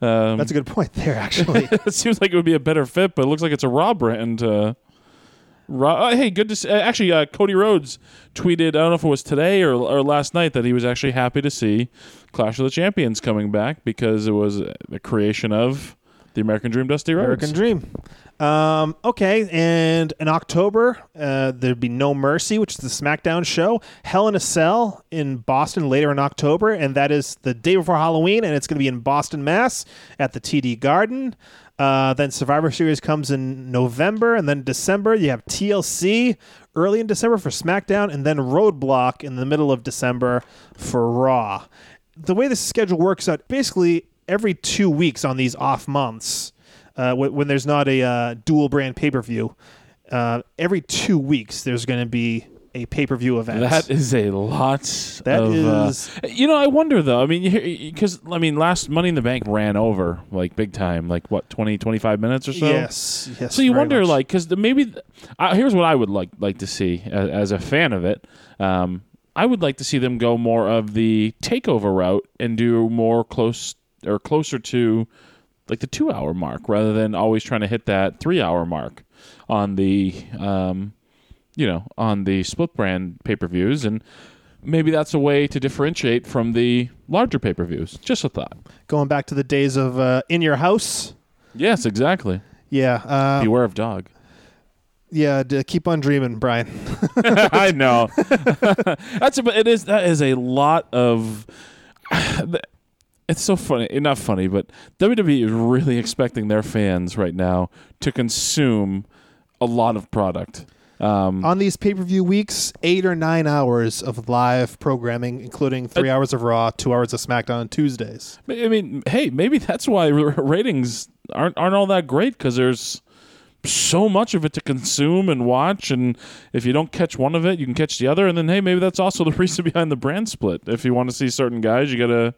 um, That's a good point there, actually. it seems like it would be a better fit, but it looks like it's a Raw brand. Uh, Raw, uh, hey, good to see. Uh, actually, uh, Cody Rhodes tweeted. I don't know if it was today or, or last night that he was actually happy to see Clash of the Champions coming back because it was the creation of the American Dream, Dusty Rhodes. American Dream. Um, okay, and in October, uh, there'd be No Mercy, which is the SmackDown show. Hell in a Cell in Boston later in October, and that is the day before Halloween, and it's going to be in Boston, Mass, at the TD Garden. Uh, then Survivor Series comes in November, and then December you have TLC early in December for SmackDown, and then Roadblock in the middle of December for Raw. The way this schedule works out, basically every two weeks on these off months, uh, when, when there's not a uh, dual brand pay per view, uh, every two weeks there's going to be a pay per view event. That is a lot. That of, uh, you know, I wonder though. I mean, because I mean, last Money in the Bank ran over like big time, like what 20, 25 minutes or so. yes, yes. So you wonder, much. like, because maybe uh, here's what I would like like to see as, as a fan of it. Um, I would like to see them go more of the takeover route and do more close or closer to like the two hour mark rather than always trying to hit that three hour mark on the um, you know on the split brand pay per views and. Maybe that's a way to differentiate from the larger pay per views. Just a thought. going back to the days of uh, in your house. Yes, exactly. Yeah, uh, Beware of dog. yeah. D- keep on dreaming, Brian. I know. That's a, but it is that is a lot of. It's so funny, eh, not funny, but WWE is really expecting their fans right now to consume a lot of product. Um, on these pay per view weeks, eight or nine hours of live programming, including three hours of Raw, two hours of SmackDown on Tuesdays. I mean, hey, maybe that's why ratings aren't aren't all that great because there's so much of it to consume and watch, and if you don't catch one of it, you can catch the other, and then hey, maybe that's also the reason behind the brand split. If you want to see certain guys, you gotta,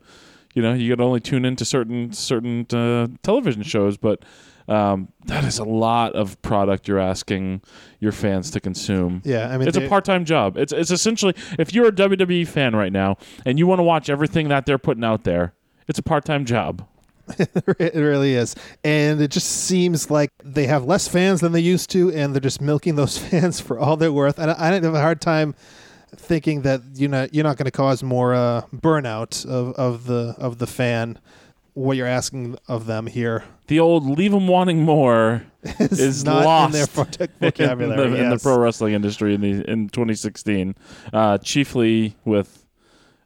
you know, you gotta only tune into certain certain uh, television shows, but. Um, that is a lot of product you're asking your fans to consume. Yeah, I mean, It's a part-time job. It's it's essentially if you're a WWE fan right now and you want to watch everything that they're putting out there, it's a part-time job. it really is, and it just seems like they have less fans than they used to, and they're just milking those fans for all they're worth. And I, I have a hard time thinking that you know you're not going to cause more uh, burnout of, of the of the fan. What you're asking of them here The old "leave them wanting more" is, not lost in their vocabulary. in, the, in the pro wrestling industry in the in 2016, uh, chiefly with.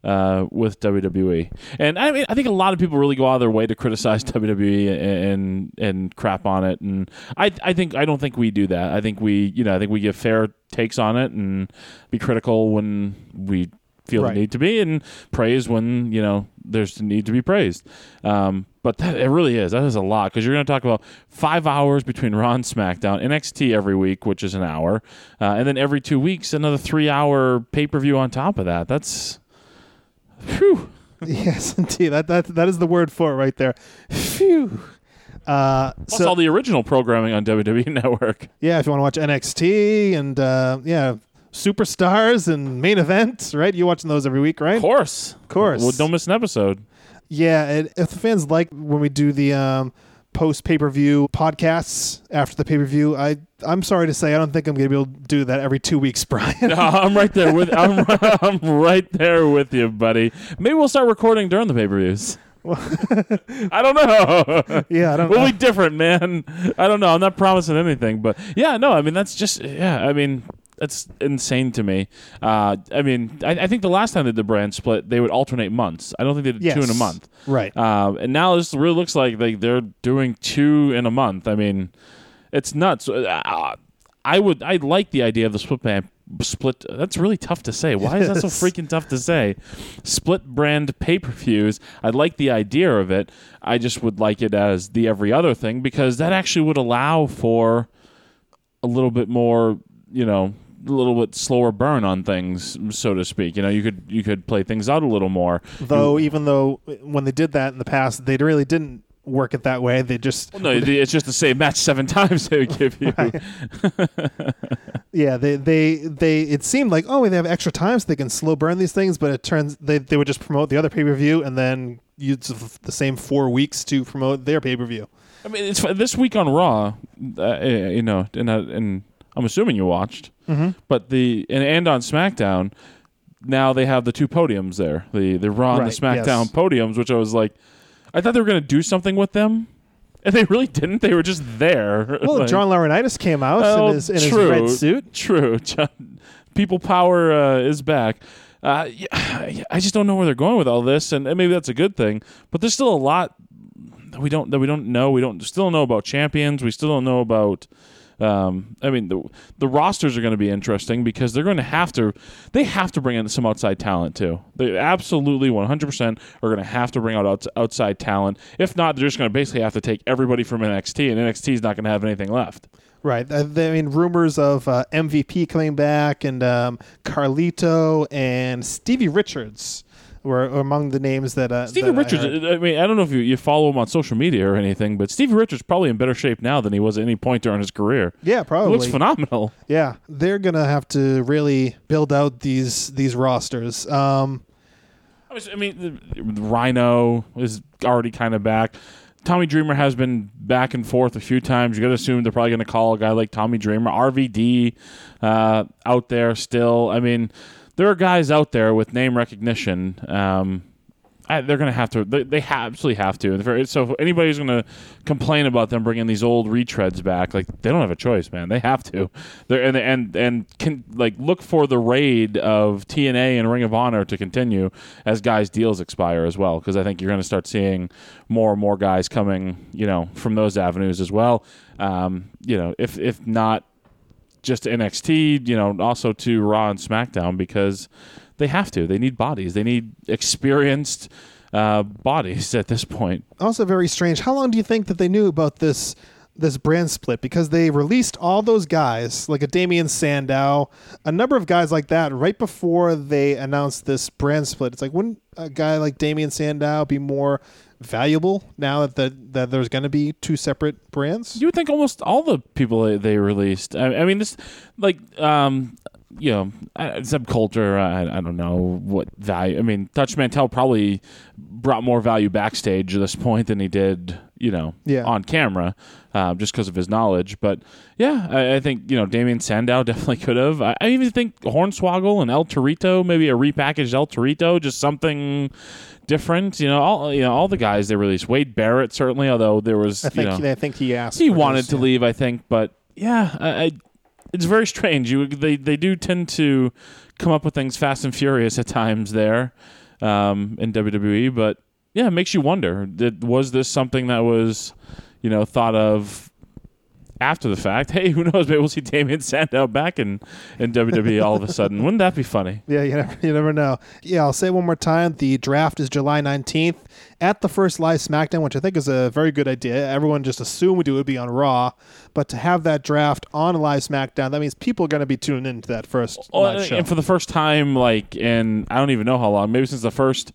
Uh, with WWE, and I mean, I think a lot of people really go out of their way to criticize WWE and and crap on it, and I I think I don't think we do that. I think we you know I think we give fair takes on it and be critical when we feel Right. the need to be, and praise when you know there's the need to be praised. Um, but that, it really is that is a lot because you're going to talk about five hours between Raw and SmackDown, NXT every week, which is an hour, uh, and then every two weeks another three hour pay per view on top of that. That's Phew. Yes, indeed. That that that is the word for it right there. Phew. Uh, Plus so all the original programming on WWE Network. yeah, if you want to watch NXT and uh, yeah, superstars and main events, right? You're watching those every week, right? Of course. Of course. Well, don't miss an episode. Yeah, and if the fans like when we do the um, post pay per view podcasts after the pay per view. I I'm sorry to say I don't think I'm going to be able to do that every two weeks, Brian. No, I'm right there with I'm, I'm right there with you, buddy. Maybe we'll start recording during the pay per views. I don't know. yeah, I don't we'll know. be different, man. I don't know. I'm not promising anything, but yeah, no. I mean, that's just yeah. I mean, that's insane to me. Uh, I mean, I, I think the last time that the brand split, they would alternate months. I don't think they did two in a month. Right. Um, and now this really looks like they, they're doing two in a month. I mean, it's nuts. Uh, I would I like the idea of the split brand split. That's really tough to say. Why is that so freaking tough to say? Split brand pay per views. I like the idea of it. I just would like it as the every other thing because that actually would allow for a little bit more. You know. A little bit slower burn on things, so to speak. You know, you could you could play things out a little more. Though, even though when they did that in the past, they really didn't work it that way. They just No, it's just the same match seven times they would give you. yeah they they they it seemed like oh they have extra time so they can slow burn these things, but it turns they they would just promote the other pay per view and then use the same four weeks to promote their pay per view. I mean, it's this week on Raw, uh, you know, and uh, and I'm assuming you watched, mm-hmm. but the and, and on SmackDown, now they have the two podiums there, the the Raw and the SmackDown yes. podiums, which I was like, I thought they were going to do something with them, and they really didn't. They were just there. Well, Like, John Laurinaitis came out oh, in his in his red suit. True, John, people power uh, is back. Uh, yeah, I just don't know where they're going with all this, and, and maybe that's a good thing. But there's still a lot that we don't that we don't know. We don't still don't know about champions. We still don't know about. Um, I mean, the the rosters are going to be interesting because they're going to have to they have to bring in some outside talent too. They absolutely 100 percent are going to have to bring out outs- outside talent. If not, they're just going to basically have to take everybody from NXT, and NXT is not going to have anything left. Right. I mean, rumors of uh, MVP coming back and um, Carlito and Stevie Richards were among the names that. Uh, Stevie that I Richards. heard. I, mean, I don't know if you, you follow him on social media or anything, but Stevie Richards probably in better shape now than he was at any point during his career. Yeah, He probably. looks phenomenal. Yeah, they're gonna have to really build out these these rosters. Um, I was- I mean, the- the Rhino is already kind of back. Tommy Dreamer has been back and forth a few times. You got to assume they're probably going to call a guy like Tommy Dreamer, RVD, uh, out there still. I mean, there are guys out there with name recognition. Um, I, they're going to have to. They, they absolutely have to. So if anybody's going to complain about them bringing these old retreads back, like they don't have a choice, man. They have to. They're and and and can like look for the raid of TNA and Ring of Honor to continue as guys' deals expire as well. Because I think you're going to start seeing more and more guys coming, you know, from those avenues as well. Um, you know, if if not just NXT, you know, also to Raw and SmackDown because they have to. They need bodies. They need experienced uh, bodies at this point. also very strange. How long do you think that they knew about this this brand split? Because they released all those guys, like a Damien Sandow, a number of guys like that, right before they announced this brand split. It's like, wouldn't a guy like Damien Sandow be more valuable now that the, that there's going to be two separate brands? You would think almost all the people they- they released. I, I mean, this like um, you know subculture. I, I don't know what value. I mean, Dutch Mantell probably brought more value backstage at this point than he did, you know, Yeah. on camera, uh, just because of his knowledge. But yeah, I, I think you know Damien Sandow definitely could have. I, I even think Hornswoggle and El Torito, maybe a repackaged El Torito, just something different. You know, all you know, all the guys they released. Wade Barrett certainly, although there was I think you know, I think he asked. he wanted his, to yeah. leave, I think, but yeah, I, I, it's very strange. You they they do tend to come up with things fast and furious at times there um, in WWE, but yeah, it makes you wonder: did, was this something that was you know thought of? After the fact, hey, who knows? Maybe we'll see Damien Sandow back in, in WWE all of a sudden. Wouldn't that be funny? Yeah, you never, you never know. Yeah, I'll say it one more time. The draft is July 19th at the first live SmackDown, which I think is a very good idea. Everyone just assumed it would be on Raw, but to have that draft on live SmackDown, that means people are going to be tuning into that first Oh, live and, show. and for the first time, like in I don't even know how long, maybe since the first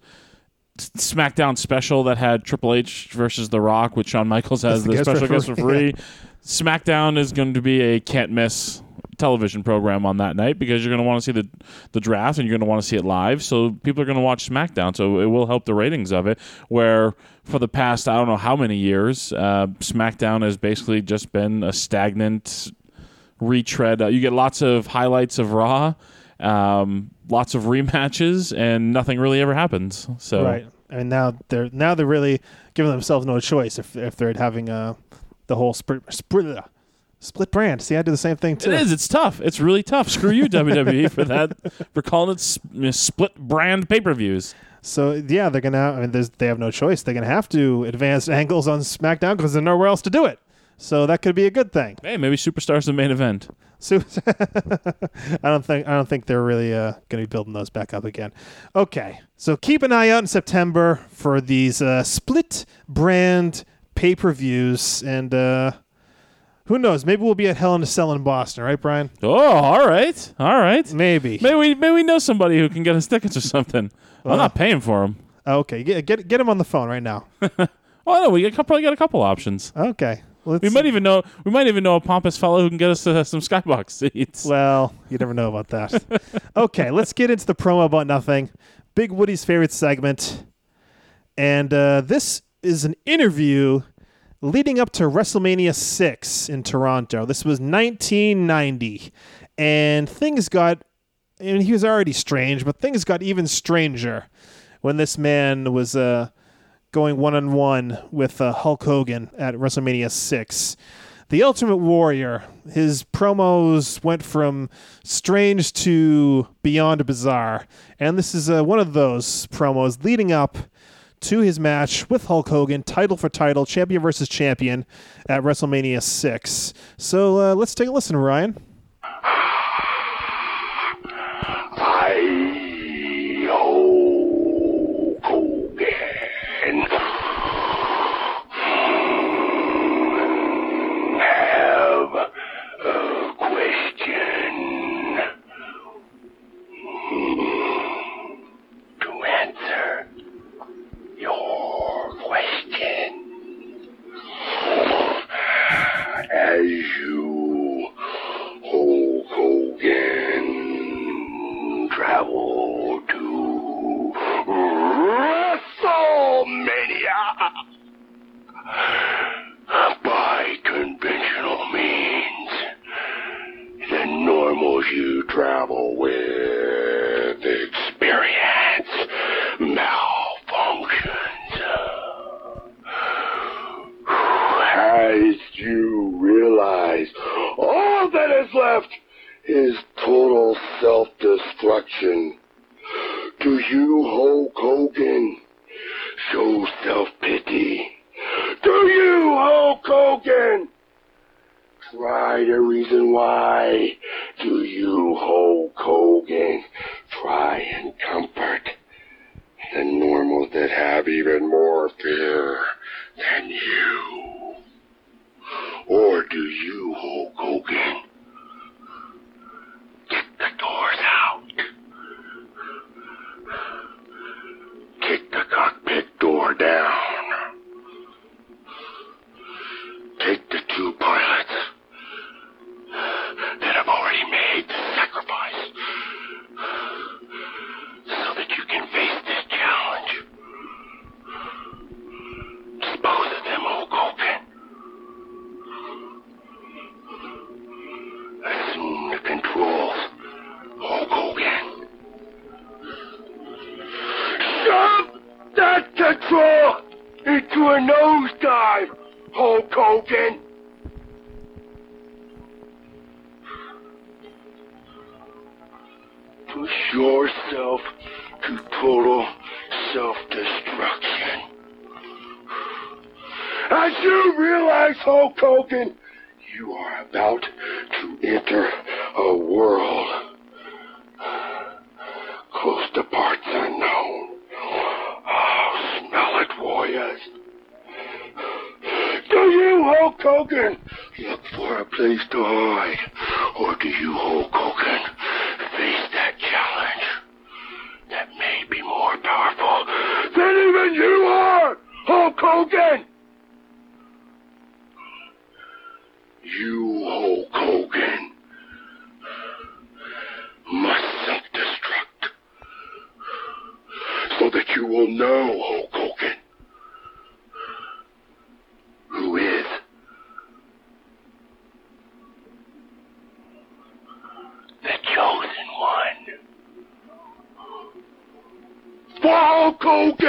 SmackDown special that had Triple H versus The Rock, with Shawn Michaels as the the guest special guest referee, referee. SmackDown is going to be a can't miss television program on that night because you're going to want to see the the draft and you're going to want to see it live. So people are going to watch SmackDown. So it will help the ratings of it. Where for the past I don't know how many years, uh, SmackDown has basically just been a stagnant retread. Uh, you get lots of highlights of Raw, um, lots of rematches, and nothing really ever happens. So Right. I mean now they're now they're really giving themselves no choice if if they're having uh the whole split split, split brand. See, I do the same thing too. It is. It's tough. It's really tough. Screw you, WWE, for that for calling it s- you know, split brand pay per views. So yeah, they're gonna. I mean, there's, they have no choice. They're gonna have to advance angles on SmackDown because there's nowhere else to do it. So that could be a good thing. Hey, maybe Superstars the main event. So I don't think I don't think they're really uh, going to be building those back up again. Okay, so keep an eye out in September for these uh, split brand pay per views, and uh, who knows? Maybe we'll be at Hell in a Cell in Boston, right, Brian? Oh, all right, all right. Maybe. Maybe we maybe we know somebody who can get us tickets or something. I'm not paying for them. Okay, get get get him on the phone right now. Oh no, we got, probably got a couple options. Okay, let's. We might even know we might even know a pompous fellow who can get us uh, some skybox seats. Well, you never know about that. okay, let's get into the promo about nothing. Big Woody's favorite segment. And uh, this is an interview leading up to WrestleMania 6 in Toronto. This was 1990. And things got, and he was already strange, but things got even stranger when this man was uh, going one on one with uh, Hulk Hogan at WrestleMania 6. The Ultimate Warrior, his promos went from strange to beyond bizarre. And this is uh, one of those promos leading up to his match with Hulk Hogan, title for title, champion versus champion at WrestleMania 6. So uh, let's take a listen, Brian. Travel with experience malfunctions. As you realize all that is left is total self-destruction. Do you, Hulk Hogan, show self-pity? Do you, Hulk Hogan, try to reason why? Do you, Hulk Hogan, try and comfort the normals that have even more fear than you? Hulk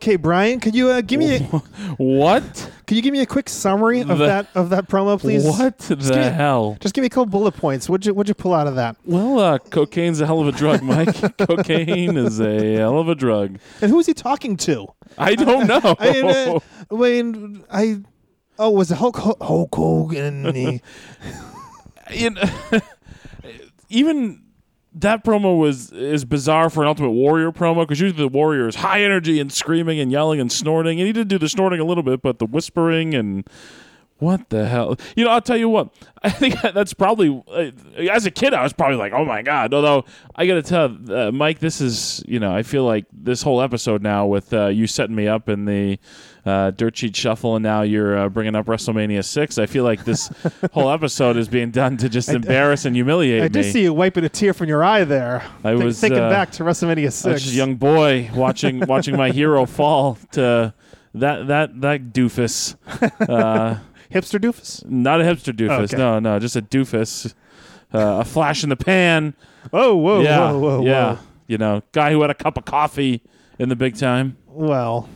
Okay, Brian, could you uh, give me a, What? could you give me a quick summary of The- that of that promo, please? What Just the give me- hell? Just give me a couple bullet points. What'd you What'd you pull out of that? Well, uh, cocaine's a hell of a drug, Mike. Cocaine is a hell of a drug. And who is he talking to? I don't know. I mean, uh, I mean, I oh, was it Hulk Ho- Hulk Hogan? He- You know, even that promo was is bizarre for an Ultimate Warrior promo because usually the Warrior is high energy and screaming and yelling and snorting, and he did do the snorting a little bit, but the whispering and what the hell? You know, I'll tell you what. I think that's probably uh, as a kid, I was probably like, "Oh my god!" Although I got to tell uh, Mike, this is you know, I feel like this whole episode now with uh, you setting me up in the uh, dirt sheet shuffle, and now you're uh, bringing up WrestleMania six. I feel like this whole episode is being done to just embarrass and humiliate I me. did see you wiping a tear from your eye there. I Think- was, thinking uh, back to WrestleMania I was six. just a young boy watching watching my hero fall to that that that doofus. Uh, hipster doofus. Not a hipster doofus. Okay. No, no, just a doofus. Uh, a flash in the pan. Oh, whoa, yeah, whoa, whoa, yeah. whoa. You know, guy who had a cup of coffee in the big time. Well,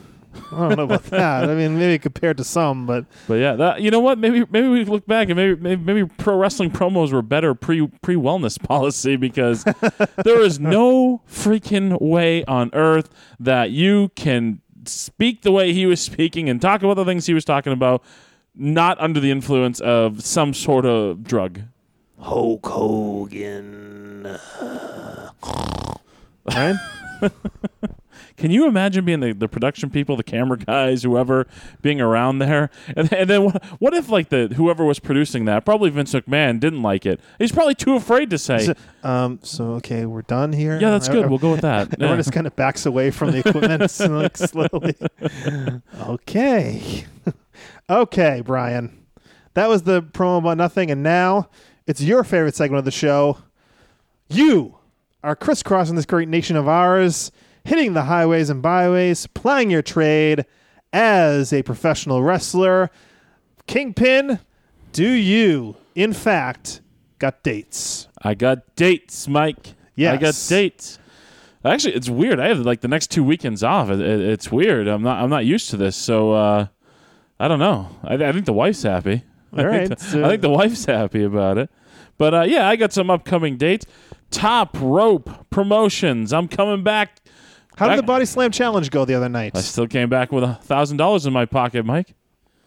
I don't know about that. I mean, maybe compared to some, but But yeah, that you know what? Maybe maybe we look back and maybe maybe, maybe pro wrestling promos were better pre pre wellness policy because there is no freaking way on earth that you can speak the way he was speaking and talk about the things he was talking about, not under the influence of some sort of drug. Hulk Hogan. right? Can you imagine being the, the production people, the camera guys, whoever, being around there? And, and then what, what if like the whoever was producing that, probably Vince McMahon, didn't like it? He's probably too afraid to say, So, um, so okay, we're done here. "Yeah, that's good. We'll go with that." Everyone Yeah. just kind of backs away from the equipment like, slowly. Okay. okay, Brian. That was the promo about nothing, and now it's your favorite segment of the show. You are crisscrossing this great nation of ours, hitting the highways and byways, plying your trade as a professional wrestler. Kingpin, do you, in fact, got dates? I got dates, Mike. I got dates. Actually, it's weird. I have like the next two weekends off. It, it- it's weird. I'm not. I'm not used to this. So uh, I don't know. I, I think the wife's happy. I, All think the, I think the wife's happy about it. But uh, yeah, I got some upcoming dates. Top rope promotions. I'm coming back. How did the Body Slam Challenge go the other night? I still came back with a thousand dollars in my pocket, Mike.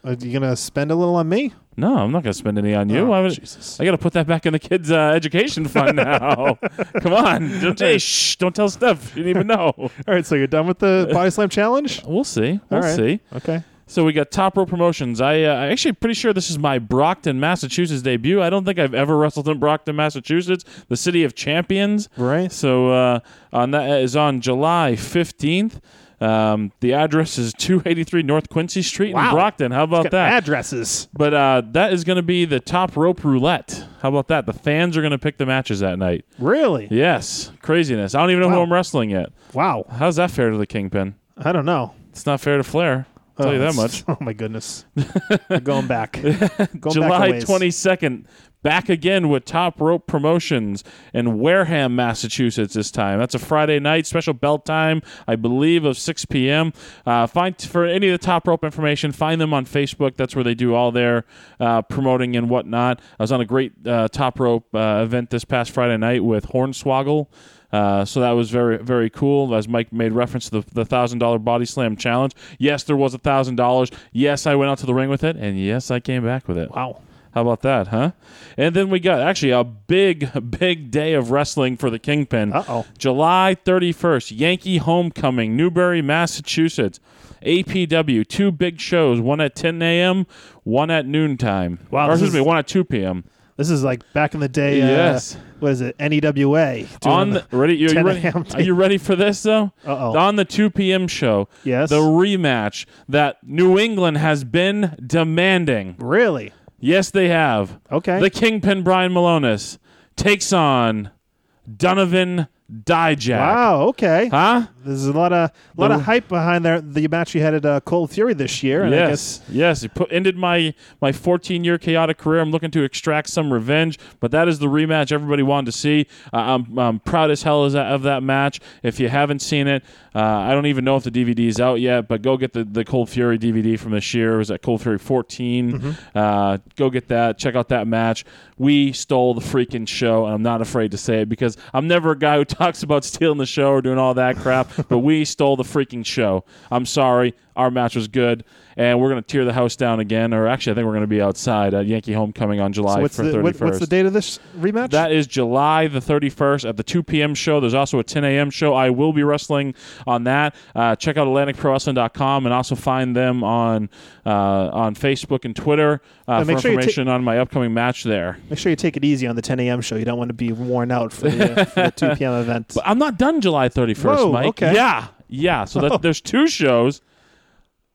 Are you gonna spend a little on me? No, I'm not going to spend any on you. Oh, would- Jesus. I got to put that back in the kids' uh, education fund now. Come on, don't, hey, shh, don't tell Steph. You didn't even know. All right, so you're done with the Body Slam Challenge? We'll see. We'll All right. see. Okay. So we got Top Rope Promotions. I uh, I actually pretty sure this is my Brockton, Massachusetts debut. I don't think I've ever wrestled in Brockton, Massachusetts, the city of champions. Right. So uh, on that is on July fifteenth. Um, the address is 283 North Quincy Street in Brockton. How about that? Addresses. But uh, that is going to be the top rope roulette. How about that? The fans are going to pick the matches that night. Really? Yes, craziness. I don't even know who I'm wrestling yet. Wow. How's that fair to the Kingpin? I don't know. It's not fair to Flair. I'll tell you that Oh, much. Oh my goodness. We're going back. going back a July ways. 22nd, back again with Top Rope Promotions in Wareham, Massachusetts this time. That's a Friday night, special belt time, I believe, of 6 p.m. Uh, find For any of the Top Rope information, find them on Facebook. That's where they do all their uh, promoting and whatnot. I was on a great uh, Top Rope uh, event this past Friday night with Hornswoggle. Uh, so that was very, very cool. As Mike made reference to the, the thousand dollar body slam challenge. Yes, there was a thousand dollars. Yes, I went out to the ring with it, and yes, I came back with it. Wow. How about that, huh? And then we got actually a big, big day of wrestling for the Kingpin. Uh-oh. July 31st, Yankee Homecoming, Newbury, Massachusetts. APW, two big shows, one at 10 a.m., one at noontime. Wow, Or, excuse is- me, one at 2 p.m. This is like back in the day. Uh, Yes. What is it? NEWA. On the, ready, you, you ready? Are you ready for this though? Uh-oh. On the 2 p.m. show, Yes. the rematch that New England has been demanding. really? Yes, they have. Okay. The Kingpin Brian Milonas takes on Donovan Dijak. Wow. Okay. Huh? There's a lot of lot The- of hype behind there. The match you had at uh, Cold Fury this year. And I guess Yes, yes. It put, ended my my 14 year chaotic career. I'm looking to extract some revenge, but that is the rematch everybody wanted to see. Uh, I'm, I'm proud as hell as that, of that match. If you haven't seen it, uh, I don't even know if the DVD is out yet, but go get the, the Cold Fury DVD from this year. It was at Cold Fury 14. Mm-hmm. Uh, go get that. Check out that match. We stole the freaking show, and I'm not afraid to say it because I'm never a guy who talks about stealing the show or doing all that crap, but we stole the freaking show. I'm sorry. Our match was good, and we're going to tear the house down again. Or actually, I think we're going to be outside at Yankee Homecoming on July so what's for the 31st. what, what's the date of this rematch? That is July the 31st at the 2 p.m. show. There's also a 10 a.m. show. I will be wrestling on that. Uh, check out AtlanticProWrestling.com and also find them on uh, on Facebook and Twitter uh, And for sure you ta- information on my upcoming match there. Make sure you take it easy on the 10 a.m. show. You don't want to be worn out for the, uh, for the 2 p.m. event. But I'm not done July 31st, Whoa, Mike. okay. Yeah, yeah. So that, there's two shows.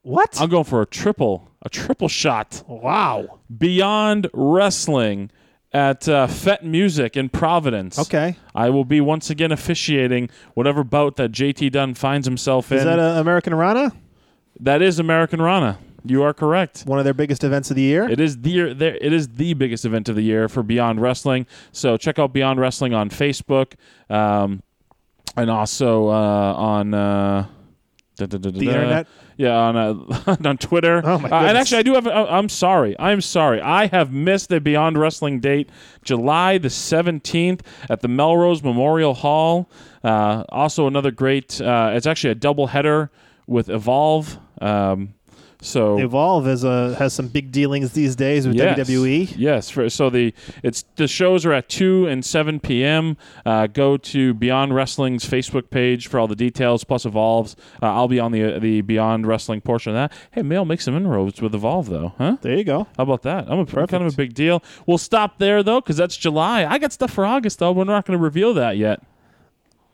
What? I'm going for a triple, a triple shot. wow. Beyond Wrestling at uh, Fete Music in Providence. Okay. I will be once again officiating whatever bout that JT Dunn finds himself in. Is that a Americanrana? that is Americanrana. You are correct. One of their biggest events of the year. It is the there. It is the biggest event of the year for Beyond Wrestling. So check out Beyond Wrestling on Facebook, um, and also uh, on uh, da- da- da- da- The internet? Yeah, on uh, on Twitter. Oh, my Uh, and actually, I do have. Uh, I'm sorry. I'm sorry. I have missed the Beyond Wrestling date, July the 17th at the Melrose Memorial Hall. Uh, also, another great. Uh, it's actually a double header with Evolve. Um, so Evolve is a, has some big dealings these days with. Yes. WWE. Yes. For, so the it's the shows are at two and seven p.m. Uh, go to Beyond Wrestling's Facebook page for all the details. Plus Evolves. Uh, I'll be on the the Beyond Wrestling portion of that. Hey, Mail, make some inroads with Evolve though, huh? There you go. How about that? I'm a, kind of a big deal. We'll stop there though, because that's July. I got stuff for August though. We're not going to reveal that yet.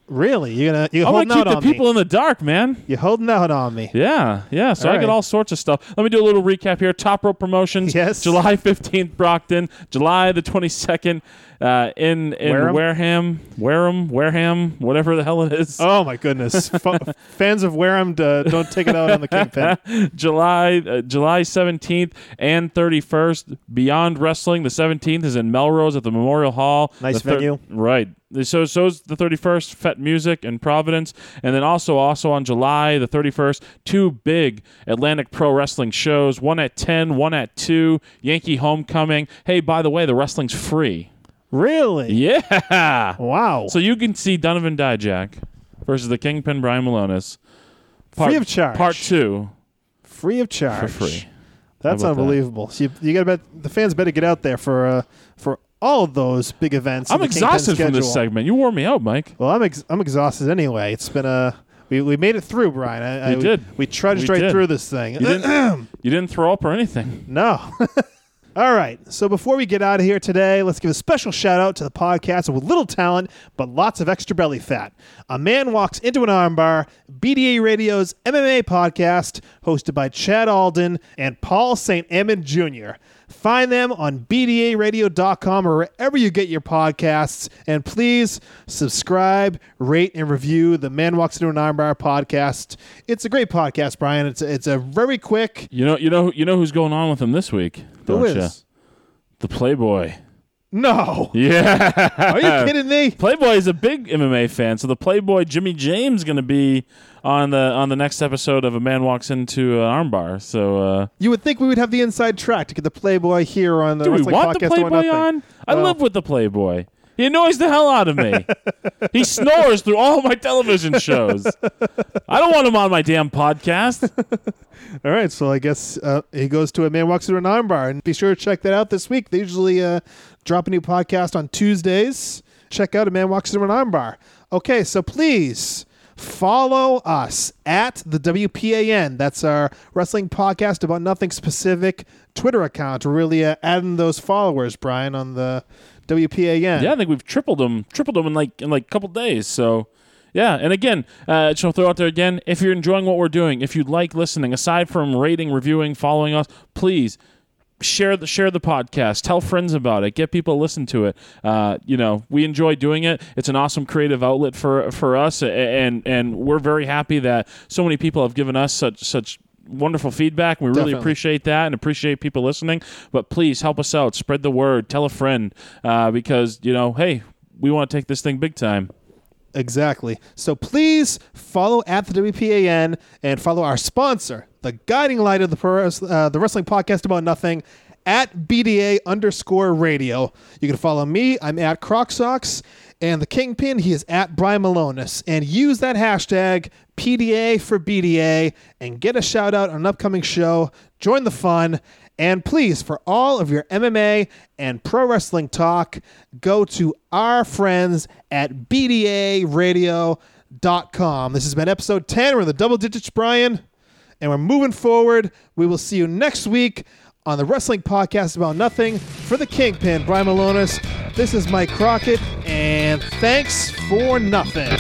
Really? You're gonna you're I'm holding to out keep the on people me. in the dark, man. You're holding out on me. Yeah, yeah. So All I get right. all sorts of stuff. Let me do a little recap here. Top Rope Promotions. Yes. July 15th, Brockton. July the 22nd uh, in in Wareham? Wareham, Wareham, Wareham, whatever the hell it is. Oh my goodness! F- fans of Wareham, uh, don't take it out on the kingpin. July uh, July 17th and 31st. Beyond Wrestling. The 17th is in Melrose at the Memorial Hall. Nice The thir- venue. Right. So so's the 31st, Fete Music in Providence, and then also also on July the 31st, two big Atlantic Pro Wrestling shows. One at 10, one at 2. Yankee Homecoming. Hey, by the way, the wrestling's free. Really? Yeah. Wow. So you can see Donovan Dijak versus the Kingpin Brian Milonas. Part, Free of charge. Part two free of charge. for free. That's about that? unbelievable. So you, you got to bet the fans better get out there for uh, for all of those big events. I'm exhausted from this segment. You wore me out, Mike. Well, I'm ex- I'm exhausted anyway. It's been a we, we made it through, Brian. I, I, We did. We trudged We right did. through this thing. You didn't, you didn't throw up or anything. No. All right. So before we get out of here today, let's give a special shout out to the podcast with little talent but lots of extra belly fat. A man walks into an armbar, BDA Radio's MMA podcast, hosted by Chad Alden and Paul St. Amand Jr. Find them on BDARadio.com or wherever you get your podcasts. And please subscribe, rate, and review the Man Walks Into an Armbar podcast. It's a great podcast, Brian. It's a, it's a very quick. You know, you know, you know who's going on with him this week, don't Who you? The Playboy. No. Yeah. Are you kidding me? Playboy is a big MMA fan, so the Playboy Jimmy James going to be on the on the next episode of A Man Walks Into an Armbar. So, uh, You would think we would have the inside track to get the Playboy here on the do we Wrestling want the Podcast Playboy on? I Well, live with the Playboy. He annoys the hell out of me. he snores through all my television shows. I don't want him on my damn podcast. All right, so I guess uh, he goes to a man walks through an armbar, and be sure to check that out this week. They usually uh, drop a new podcast on Tuesdays. Check out a man walks through an armbar. Okay, so please follow us at the WPAN. That's our wrestling podcast about nothing specific Twitter account. We're really uh, adding those followers, Brian, on the WPAN. Yeah, I think we've tripled them, tripled them in like in like a couple days. So, yeah. And again, uh, just throw out there again, if you're enjoying what we're doing, if you like listening, aside from rating, reviewing, following us, please share the share the podcast. Tell friends about it. Get people to listen to it. Uh, you know, we enjoy doing it. It's an awesome creative outlet for for us, and and we're very happy that so many people have given us such such wonderful feedback. We really Definitely. appreciate that and appreciate people listening. But please help us out. Spread the word. Tell a friend uh, because you know, hey, we want to take this thing big time. Exactly. So please follow at the WPAN and follow our sponsor, the guiding light of the pro, uh, the wrestling podcast about nothing, at BDA underscore radio. You can follow me. I'm at Crocsocks. And the Kingpin, he is at Brian Milonas. And use that hashtag PDA for BDA and get a shout out on an upcoming show. Join the fun. And please, for all of your MMA and pro wrestling talk, go to our friends at BDARadio.com. This has been episode 10. We're in the double digits, Brian, and we're moving forward. We will see you next week on the Wrestling Podcast About Nothing for the Kingpin, Brian Milonas. This is Mike Crockett, and thanks for nothing.